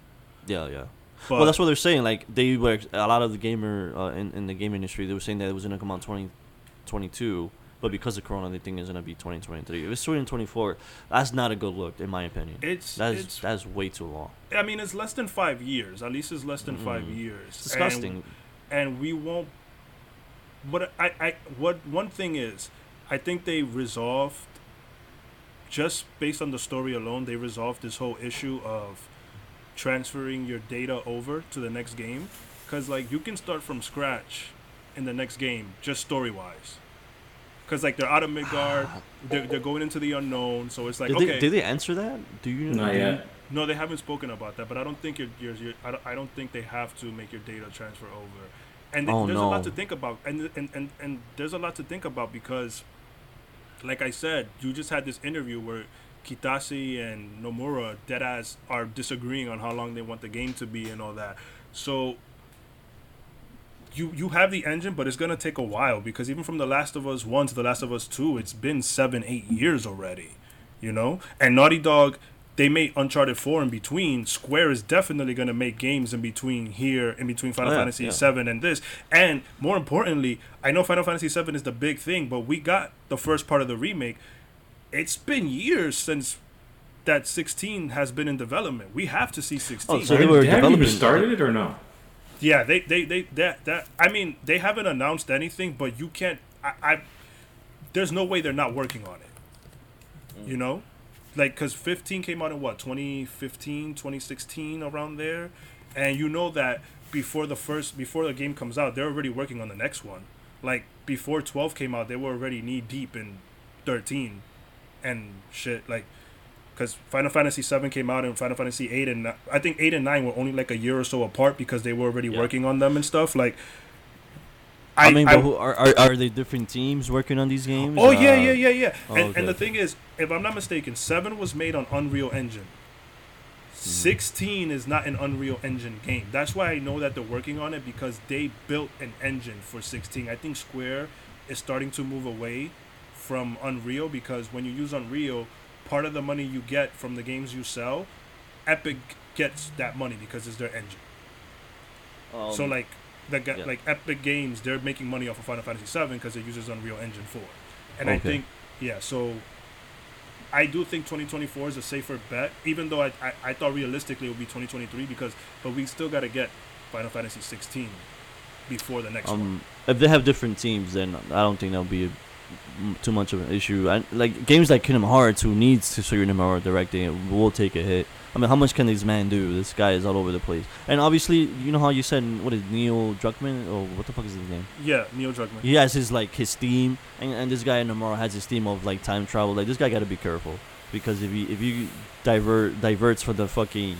Yeah, yeah. But well, that's what they're saying. Like they were a lot of the gamer uh, in in the game industry. They were saying that it was gonna come out 2022, but because of Corona, they think it's gonna be 2023. If it's 2024, that's not a good look, in my opinion. it's That's it's. that's way too long. I mean, it's less than five years. At least it's less than five Mm. years. It's disgusting. And, and we won't. What I, I what one thing is, I think they resolved. Just based on the story alone, they resolved this whole issue of transferring your data over to the next game, because like you can start from scratch in the next game, just story wise. Because like they're out of Midgar, ah. they're, they're going into the unknown, so it's like did, okay. they, did they answer that? Do you Not yet. No, they haven't spoken about that, but I don't think your your, your I, don't, I don't think they have to make your data transfer over. and th- Oh, there's a lot to think about, and, and and and there's a lot to think about because, like I said, you just had this interview where Kitase and Nomura deadass are disagreeing on how long they want the game to be and all that. So you you have the engine, but it's gonna take a while because even from The Last of Us One to The Last of Us Two, it's been seven, eight years already, you know. And Naughty Dog, they made Uncharted Four in between. Square is definitely gonna make games in between here, in between Final Oh, yeah, Fantasy yeah. Seven and this. And more importantly, I know Final Fantasy Seven is the big thing, but we got the first part of the remake. It's been years since that 16 has been in development. We have to see 16. Oh, so they were Have you even started it or no? Yeah, they they they that that I mean they haven't announced anything, but you can't. I, I there's no way they're not working on it. Mm. You know, like because 15 came out in what 2015, 2016 around there, and you know that before the first before the game comes out, they're already working on the next one. Like before 12 came out, they were already knee deep in 13 and shit. Like because Final Fantasy VII came out and Final Fantasy eight and I think eight and nine were only like a year or so apart because they were already Yeah. working on them and stuff. Like, I, mean, but who, are, are are they different teams working on these games? oh yeah, Uh, yeah, yeah, yeah. oh, and, okay, and the thing is, if I'm not mistaken, seven was made on Unreal Engine. Hmm. Sixteen is not an Unreal Engine game. That's why I know that they're working on it because they built an engine for sixteen. I think Square is starting to move away from Unreal because when you use Unreal, part of the money you get from the games you sell, Epic gets that money because it's their engine. Um, so like the ga- yeah. like Epic Games, they're making money off of Final Fantasy VII because it uses Unreal Engine 4. And I think yeah, so I do think 2024 is a safer bet, even though I, I, I thought realistically it would be 2023 because but we still got to get Final Fantasy 16 before the next one. um, if they have different teams, then I don't think that'll be a, m- too much of an issue. I, like games like Kingdom Hearts, who needs to Suga Nomura directing it, will take a hit. I mean, how much can these man do? This guy is all over the place. And obviously, you know how you said what is Neil Druckmann or what the fuck is his name? Yeah, Neil Druckmann. He has his like his theme, and, and this guy Nomura has his theme of like time travel. Like this guy got to be careful because if you if you divert diverts for the fucking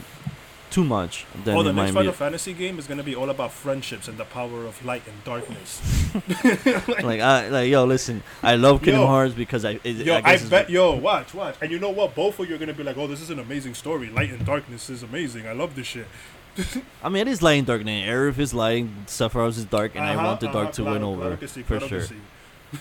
too much, then oh, the next. Final Fantasy game is gonna be all about friendships and the power of light and darkness. <laughs> like I like yo, listen, I love Kingdom Yo. Hearts because I it, Yo, I, I, bet. Yo, watch, watch, and you know what? Both of you are gonna be like, "Oh, this is an amazing story. Light and darkness is amazing. I love this shit." <laughs> I mean, it is light and dark. And Aerith is light, Sephiroth is dark, and I Uh-huh, want the dark uh-huh, to win over for sure.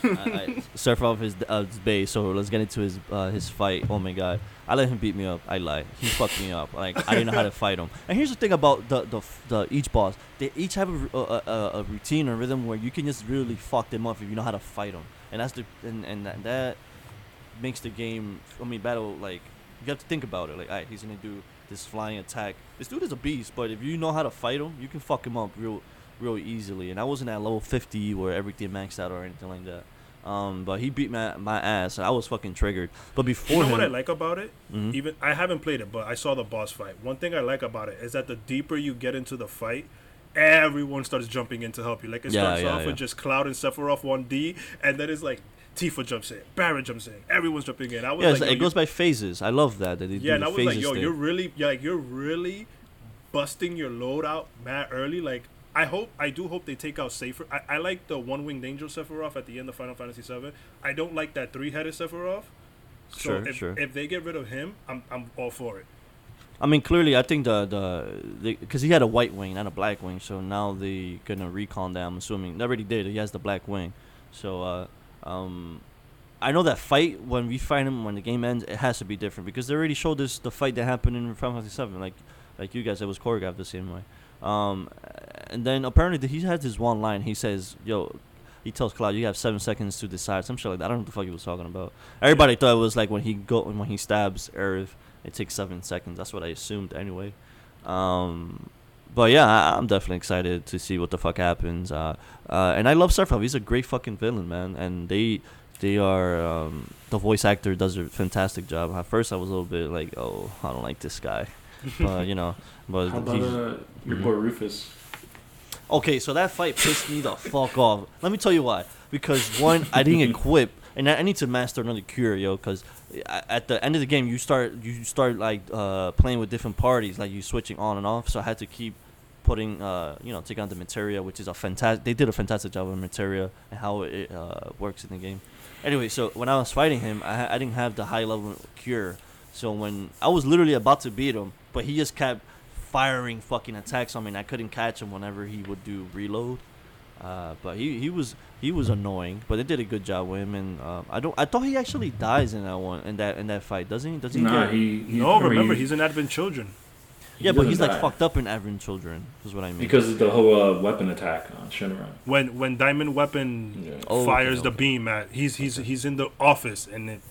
I, I, Sephiroth is uh, is base, so let's get into his uh, his fight. Oh my god, I let him beat me up. I lie. He fucked me up. Like I didn't know how to fight him. And here's the thing about the the, the each boss. They each have a routine or rhythm where you can just really fuck them up if you know how to fight them. And that's the and and that, that makes the game. I mean, battle like you have to think about it. Like, alright, he's gonna do this flying attack. This dude is a beast, but if you know how to fight him, you can fuck him up real, real easily. And I wasn't at level 50 where everything maxed out or anything like that. Um, but he beat my my ass, and I was fucking triggered. But before You know him, what I like about it? Mhm. Even I haven't played it, but I saw the boss fight. One thing I like about it is that the deeper you get into the fight, everyone starts jumping in to help you. Like it Yeah, starts yeah, off yeah. with just Cloud and Sephiroth one D, and then it's like Tifa jumps in, Barrett jumps in, everyone's jumping in. I was yeah, like, it goes by phases. I love that that yeah, do and I was like, yo, thing. you're really, yeah, like you're really busting your load out mad early. Like I hope, I do hope they take out safer. I, I like the one winged angel Sephiroth at the end of Final Fantasy VII. I don't like that three headed Sephiroth. So Sure, if, sure. if they get rid of him, I'm I'm all for it. I mean, clearly, I think the the because he had a white wing, not a black wing. So now they gonna retcon that. I'm assuming they already did. He has the black wing. So uh, um, I know that fight when we fight him when the game ends, it has to be different because they already showed us the fight that happened in Final Fantasy Seven. Like like you guys, it was choreographed the same way. Um, and then apparently he has this one line. He says, "Yo." He tells Cloud, "You have seven seconds to decide." Some shit like that. I don't know what the fuck he was talking about. Everybody thought it was like when he go when he stabs Aerith, it takes seven seconds. That's what I assumed anyway. Um, but yeah, I, I'm definitely excited to see what the fuck happens. Uh, uh, and I love Sephiroth. He's a great fucking villain, man. And they they are um, the voice actor does a fantastic job. At first, I was a little bit like, oh, I don't like this guy, <laughs> but you know, but How about he's- uh, your Mhm. boy Rufus? Okay, so that fight pissed me the fuck off. Let me tell you why. Because one, I didn't <laughs> equip, and I I need to master another cure, yo. Because at the end of the game, you start you start like uh, playing with different parties, like you switching on and off. So I had to keep putting uh you know taking on the materia, which is a fantastic. They did a fantastic job of materia and how it uh, works in the game. Anyway, so when I was fighting him, I I didn't have the high level cure. So when I was literally about to beat him, but he just kept firing fucking attacks on me, and I couldn't catch him whenever he would do reload. Uh, but he, he was he was annoying, but they did a good job with him, and um, I don't I thought he actually dies in that one in that in that fight, doesn't he? Does he? Nah, get- he, he no, he- remember he's in Advent Children. he yeah, but he's doesn't like fucked up in Advent Children, is what I mean. because of the whole uh, weapon attack on Shinra. When when Diamond Weapon Yeah. Oh, okay, fires the okay. beam at he's he's he's in the office and it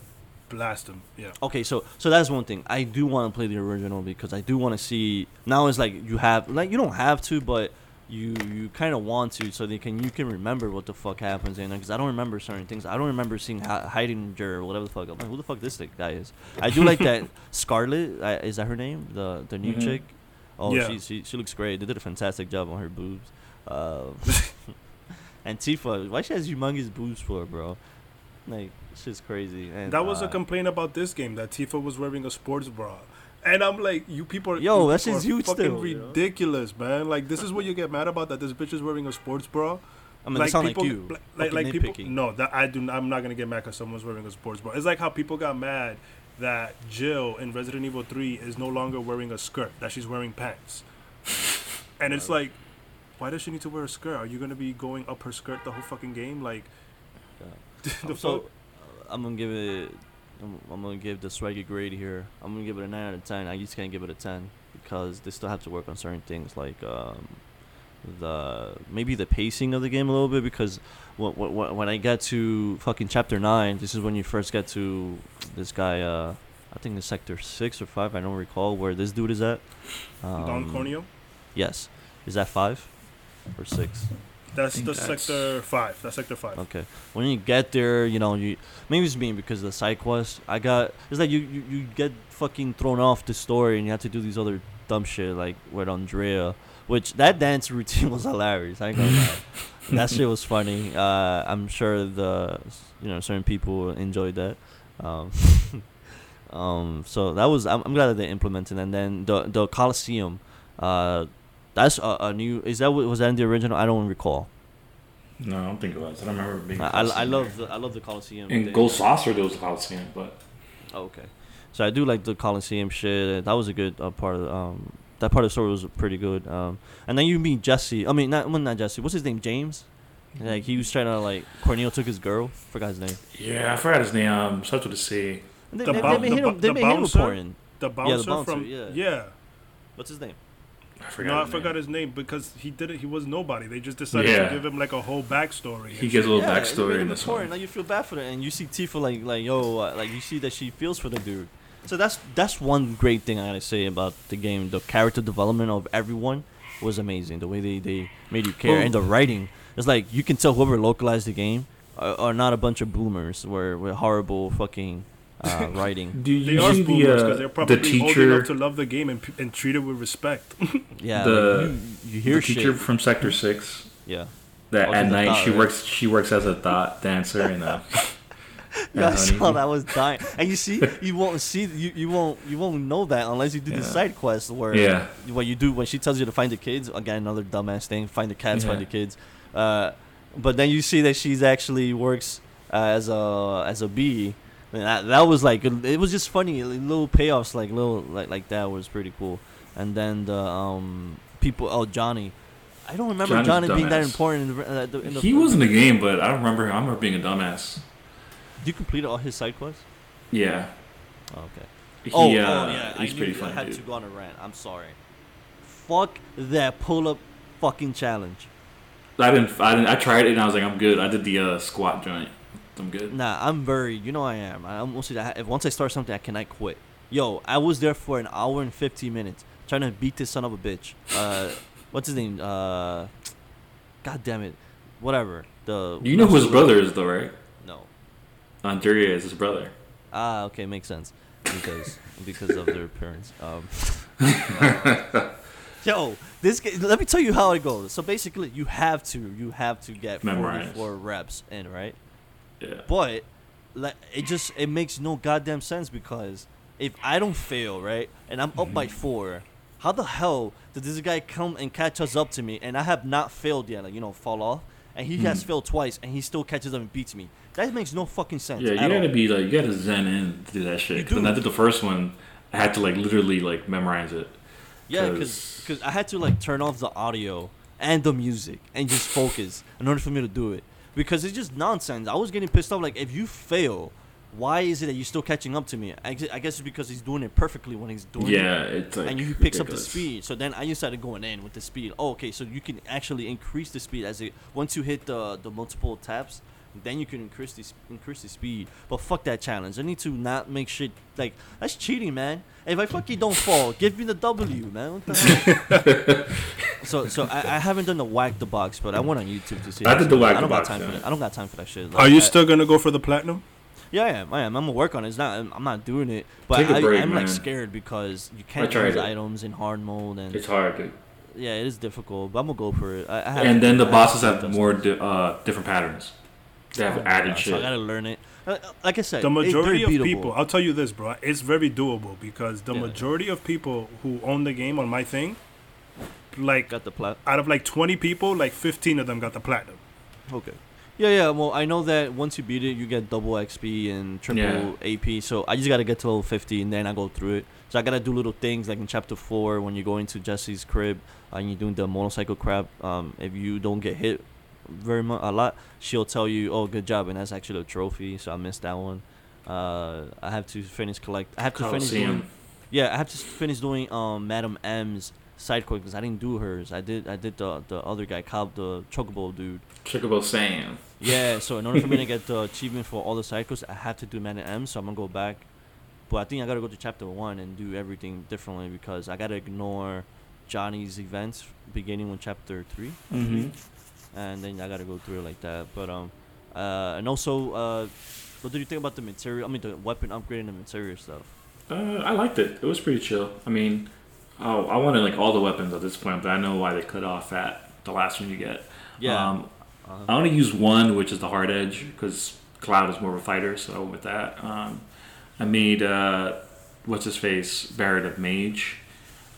blasts them. Yeah. Okay, so so that's one thing. I do want to play the original because I do want to see. Now it's like you have like you don't have to, but you you kind of want to, so they can you can remember what the fuck happens in because I don't remember certain things. I don't remember seeing ha- Heidinger or whatever the fuck. I'm like, who the fuck this guy is? I do like that <laughs> Scarlet. Uh, is that her name? The the new Mhm. chick. Oh, Yeah. she, she she looks great. They did a fantastic job on her boobs. Uh, <laughs> <laughs> and Tifa, why she has humongous boobs for, bro? Like, shit's crazy. And, That was a uh, complaint about this game that Tifa was wearing a sports bra. And I'm like, you people are Yo, you that people shit's huge fucking still, you know? ridiculous, man. Like this is what you get mad about that this bitch is wearing a sports bra. I mean, like people, you. like like, people. No, that I do. I'm not gonna get mad because someone's wearing a sports bra. It's like how people got mad that Jill in Resident Evil 3 is no longer wearing a skirt; that she's wearing pants. And it's like, why does she need to wear a skirt? Are you gonna be going up her skirt the whole fucking game? Like, <laughs> the Um, so fuck? I'm gonna give it. I'm, I'm gonna give the swaggy grade here. I'm gonna give it a nine out of ten. I just can't give it a ten because they still have to work on certain things like um, the maybe the pacing of the game a little bit because when, when, when I get to fucking chapter nine, this is when you first get to this guy. Uh, I think it's sector six or five. I don't recall where this dude is at. Um, Don Corneo. Yes, is that five or six? That's the that's- sector five. That's sector five. Okay. When you get there, you know, you maybe it's me because of the side quest. I got it's like you, you you get fucking thrown off the story and you have to do these other dumb shit like with Andrea, which that dance routine <laughs> was hilarious. I ain't gonna lie. <laughs> that shit was funny. Uh, I'm sure the you know certain people enjoyed that. Um, <laughs> um, so that was I'm, I'm glad that they implemented and then the the Coliseum. Uh, that's a, a new. Is that was that in the original? I don't recall. No, I don't think it was. I don't remember being. I, I, I Coliseum love there. the I love the Coliseum. In They- Gold Saucer, there was a Coliseum, but Oh, okay. So I do like the Coliseum shit. That was a good uh, part of um that part of the story was pretty good. Um and then you meet Jesse. I mean not well, not Jesse. What's his name? James. Like he was trying to like Corneo took his girl. Forgot his name. yeah, I forgot his name. Um, starts with a C. They, The they, bou- they made the him. They the made him bouncer? important. The the bouncer, bouncer, from yeah. yeah. What's his name? I forgot. No, I his forgot name. his name because he did it. He was nobody. They just decided Yeah. to give him like a whole backstory. He gets a little yeah, backstory in him this important. one. Like you feel bad for it, and you see Tifa like like yo, uh, like you see that she feels for the dude. So that's that's one great thing I gotta say about the game. The character development of everyone was amazing. The way they, they made you care, Well- and the writing. It's like you can tell whoever localized the game are, are not a bunch of boomers. Were with horrible fucking uh, writing. <laughs> Do They you are see boomers the because uh, they're the probably old teacher? enough to love the game and, and treat it with respect. <laughs> Yeah, The- like, you, you hear the shit. teacher from Sector Six. Yeah. That Oh, at night thought, she right? works. She works as a thought dancer in a. <laughs> Yeah, I saw that. Was dying. And you see, you won't see, you, you won't you won't know that unless you do the side quest where Yeah. what you do when she tells you to find the kids. Again, another dumbass thing. Find the cats, find the kids. Uh, but then you see that she's actually works uh, as a as a bee. That, that was like it was just funny. Little payoffs like little like like that was pretty cool. And then the um people. Oh, Johnny. I don't remember Johnny being that important. In the, uh, the, in the He was in the game, but I don't remember. I remember being a dumbass. Did you complete all his side quests. Yeah. Oh, okay. He, oh, uh, oh yeah, he's I pretty knew I had dude. to go on a rant. I'm sorry. Fuck that pull-up fucking challenge. I didn't. I didn't. I tried it and I was like, I'm good. I did the uh, squat joint. I'm good. Nah, I'm very. You know I am. I almost if once I start something, I cannot quit. Yo, I was there for an hour and 15 minutes trying to beat this son of a bitch. Uh, <laughs> what's his name? Uh, God damn it. Whatever. The You know who his brother is, though, right? No. Andrea is his brother. Ah, okay, makes sense because <laughs> because of their parents. Um, <laughs> yo, this let me tell you how it goes. So basically, you have to you have to get Memorize. 44 reps in, right? Yeah. But like it just it makes no goddamn sense because if I don't fail, right, and I'm up by four, how the hell did this guy come and catch us up to me, and I have not failed yet, like you know, fall off, and he has Mhm. failed twice, and he still catches up and beats me. That makes no fucking sense. Yeah, you gotta all. be like, you gotta zen in to do that shit. 'Cause when. I did the first one, I had to like literally like memorize it. Yeah, 'cause- because I had to like turn off the audio and the music and just focus in order for me to do it. Because it's just nonsense. I was getting pissed off. Like, if you fail, why is it that you're still catching up to me? I, gu- I guess it's because he's doing it perfectly when he's doing it. Yeah, it's like and he picks up the speed. So then I just started going in with the speed. Oh, okay, so you can actually increase the speed as it once you hit the the multiple taps, then you can increase the increase the speed. But fuck that challenge. I need to not make shit like that's cheating, man. If I fucking don't fall, give me the W, man. The <laughs> so so I, I haven't done the whack the box, but I went on YouTube to see. I that did the whack I don't box, got time for that. I don't got time for that shit. Are you I- still gonna go for the platinum? yeah, I am. I am. I'm gonna work on it. It's not. I'm, I'm not doing it. But Take a I, break, I'm man. like scared because you can't use it. items in hard mode, and It's hard, dude. yeah, it is difficult. But I'm gonna go for it. I, I And then the I bosses to have more di- uh, different patterns. They have added yeah, shit. So I gotta learn it. Uh, Like I said, The it- majority of beatable. people, I'll tell you this, bro, it's very doable because the Yeah. majority of people who own the game on my thing, like got the plat. out of like 20 people, like 15 of them got the platinum. Okay. Yeah, yeah. Well, I know that once you beat it, you get double XP and triple AP. So I just gotta get to level 50 and then I go through it. So I gotta do little things like in chapter four when you go into Jesse's crib uh, and you're doing the motorcycle crap. Um, if you don't get hit very much a lot, she'll tell you, "Oh, good job," and that's actually a trophy. So I missed that one. Uh, I have to finish collect. I have to finish doing. Yeah, I have to finish doing um Madam M's side quest because I didn't do hers. I did I did the the other guy, Cobb, the chocobo dude. Chocobo Sam. Yeah, <laughs> so in order for me to get the achievement for all the side quests, I have to do Madam M. So I'm gonna go back, but I think I gotta go to chapter one and do everything differently because I gotta ignore Johnny's events beginning with chapter three, Mm-hmm. And then I gotta go through it like that. But um, uh, and also uh, what did you think about the materia? I mean, the weapon upgrade and the materia stuff. Uh, I liked it. It was pretty chill. I mean, oh, I wanted like all the weapons at this point, but I know why they cut off at the last one you get. Yeah. Um, uh, I only use one, which is the hard edge, because Cloud is more of a fighter, so I went with that. Um, I made uh, what's his face Barrett of Mage,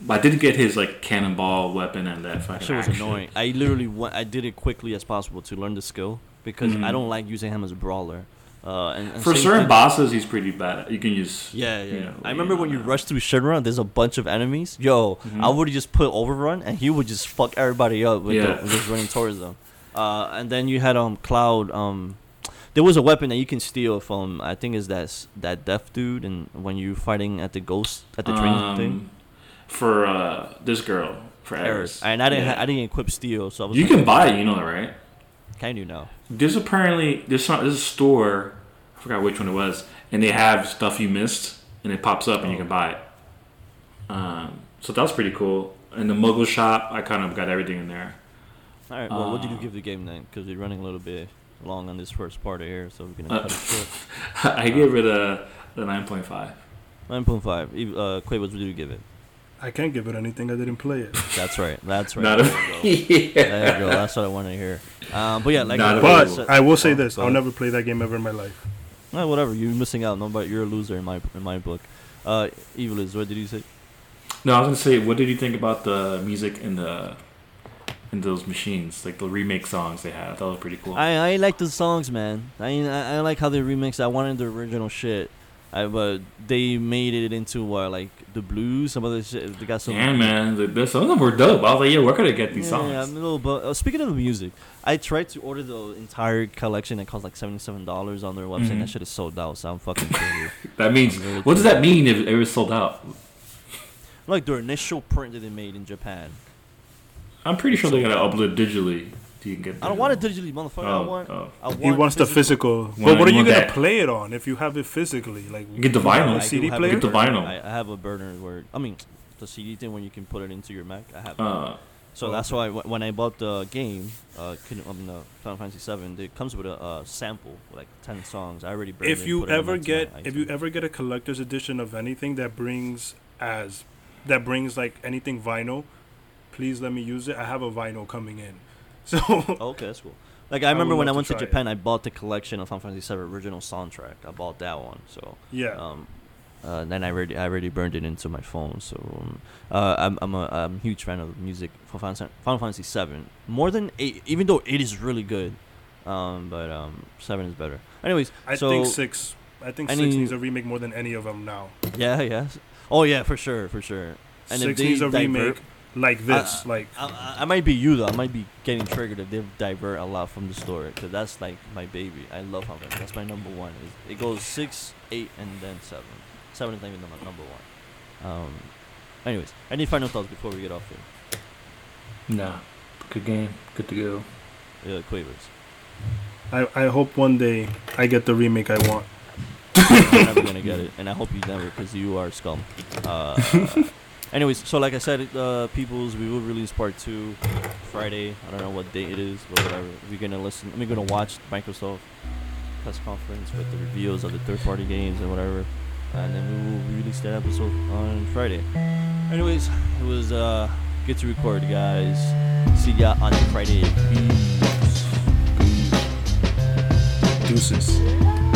I didn't get his like cannonball weapon and that That fucking shit was action. annoying. I literally went, I did it quickly as possible to learn the skill because I Mhm. don't like using him as a brawler. Uh, and, and For certain thing- bosses, he's pretty bad. You can use Yeah, yeah. you know, I remember when you uh, rush through Shinra, there's a bunch of enemies. Yo, Mhm. I would just put overrun, and he would just fuck everybody up with, Yeah. the, just running towards them. Uh, and then you had um Cloud. Um, there was a weapon that you can steal from. I think is that that deaf dude, and when you're fighting at the ghost at the train um, thing. For uh, this girl for Aerith. And I didn't Yeah. ha- I didn't equip steel, so I was You like, can buy it, you know that, right? Can you know? There's apparently there's some there's a store, I forgot which one it was, and they have stuff you missed, and it pops up and you Oh. can buy it. Um, so that was pretty cool. In the Moogle shop, I kind of got everything in there. All right. Well, what did you Uh, give the game then? Because we're running a little bit long on this first part of here, so we're gonna Uh, cut it. <laughs> I gave it a, a nine point five. Nine point five. Uh, Quay, what did you give it? I can't give it anything. I didn't play it. <laughs> That's right. That's right. Not there a, you go. <laughs> yeah. There you go. That's what I wanted to hear. Um, but yeah, like Not I But said- I will say Oh, this: I'll never play that game ever in my life. No, whatever. You're missing out. No, but you're a loser in my in my book. Uh, Evil is. What did you say? No, I was gonna say, what did you think about the music in the in those machines, like the remake songs they have? That was pretty cool. I I like the songs, man. I mean, I, I like how they remixed. I wanted the original shit. I but they made it into what like the blues. Some other shit. They got some. yeah, man, the, the, some of them were dope. I was like, yeah, where could I get these Yeah, songs? I'm a little but uh, speaking of the music, I tried to order the entire collection. It cost like seventy seven dollars on their website. Mhm. That shit is sold out. So I'm fucking. <laughs> That means, really what does that mean if it was sold out? Like their initial print that they made in Japan. I'm pretty sure they gotta upload digitally. So you can get. I don't want it digitally, motherfucker. I Oh, want. oh. I want He wants the physical. Want- But what are you you gonna that. play it on if you have it physically? Like You get the vinyl. a I CD player. Get the vinyl. I, I have a burner where I mean the CD thing when you can put it into your Mac. I have. Uh, so that's why when I bought the game, uh, Kingdom- I mean, uh, Final Fantasy VII, it comes with a uh, sample like ten songs. I already. burned it if you it in ever my- get if you ever get a collector's edition of anything that brings as that brings like anything vinyl, please let me use it. I have a vinyl coming in. <laughs> So Oh, okay, that's cool. Like I remember when I love to went to try it. Japan, I bought the collection of Final Fantasy VII original soundtrack. I bought that one. So yeah. um, uh, then I already I already burned it into my phone. So um, uh, I'm I'm a, I'm huge fan of music for Final, Fantasy Seven more than eight, even though it is really good. Um, but um, seven is better. Anyways, I so think six. I think any- six needs a remake more than any of them now. yeah, yeah. Oh yeah, for sure, for sure. And if they needs a remake like this. Uh, like I, I- I might be you though. I might be getting triggered if they divert a lot from the story because that's like my baby. I love how that's my number one. It, it goes six, eight, and then seven. Seven is not even number number one. Um. Anyways, any final thoughts before we get off here? Nah, good game, good to go. Yeah, Quavers. I, I hope one day I get the remake I want. <laughs> You're never gonna get it, and I hope you never, because you are scum. Uh, <laughs> anyways, so like I said, uh, peoples, we will release part two Friday. I don't know what date it is, but whatever. We're gonna listen. We're gonna watch Microsoft press conference with the reviews of the third-party games and whatever, and then we will release that episode on Friday. Anyways, it was uh, good to record, guys. See ya on Friday. Peace. Deuces.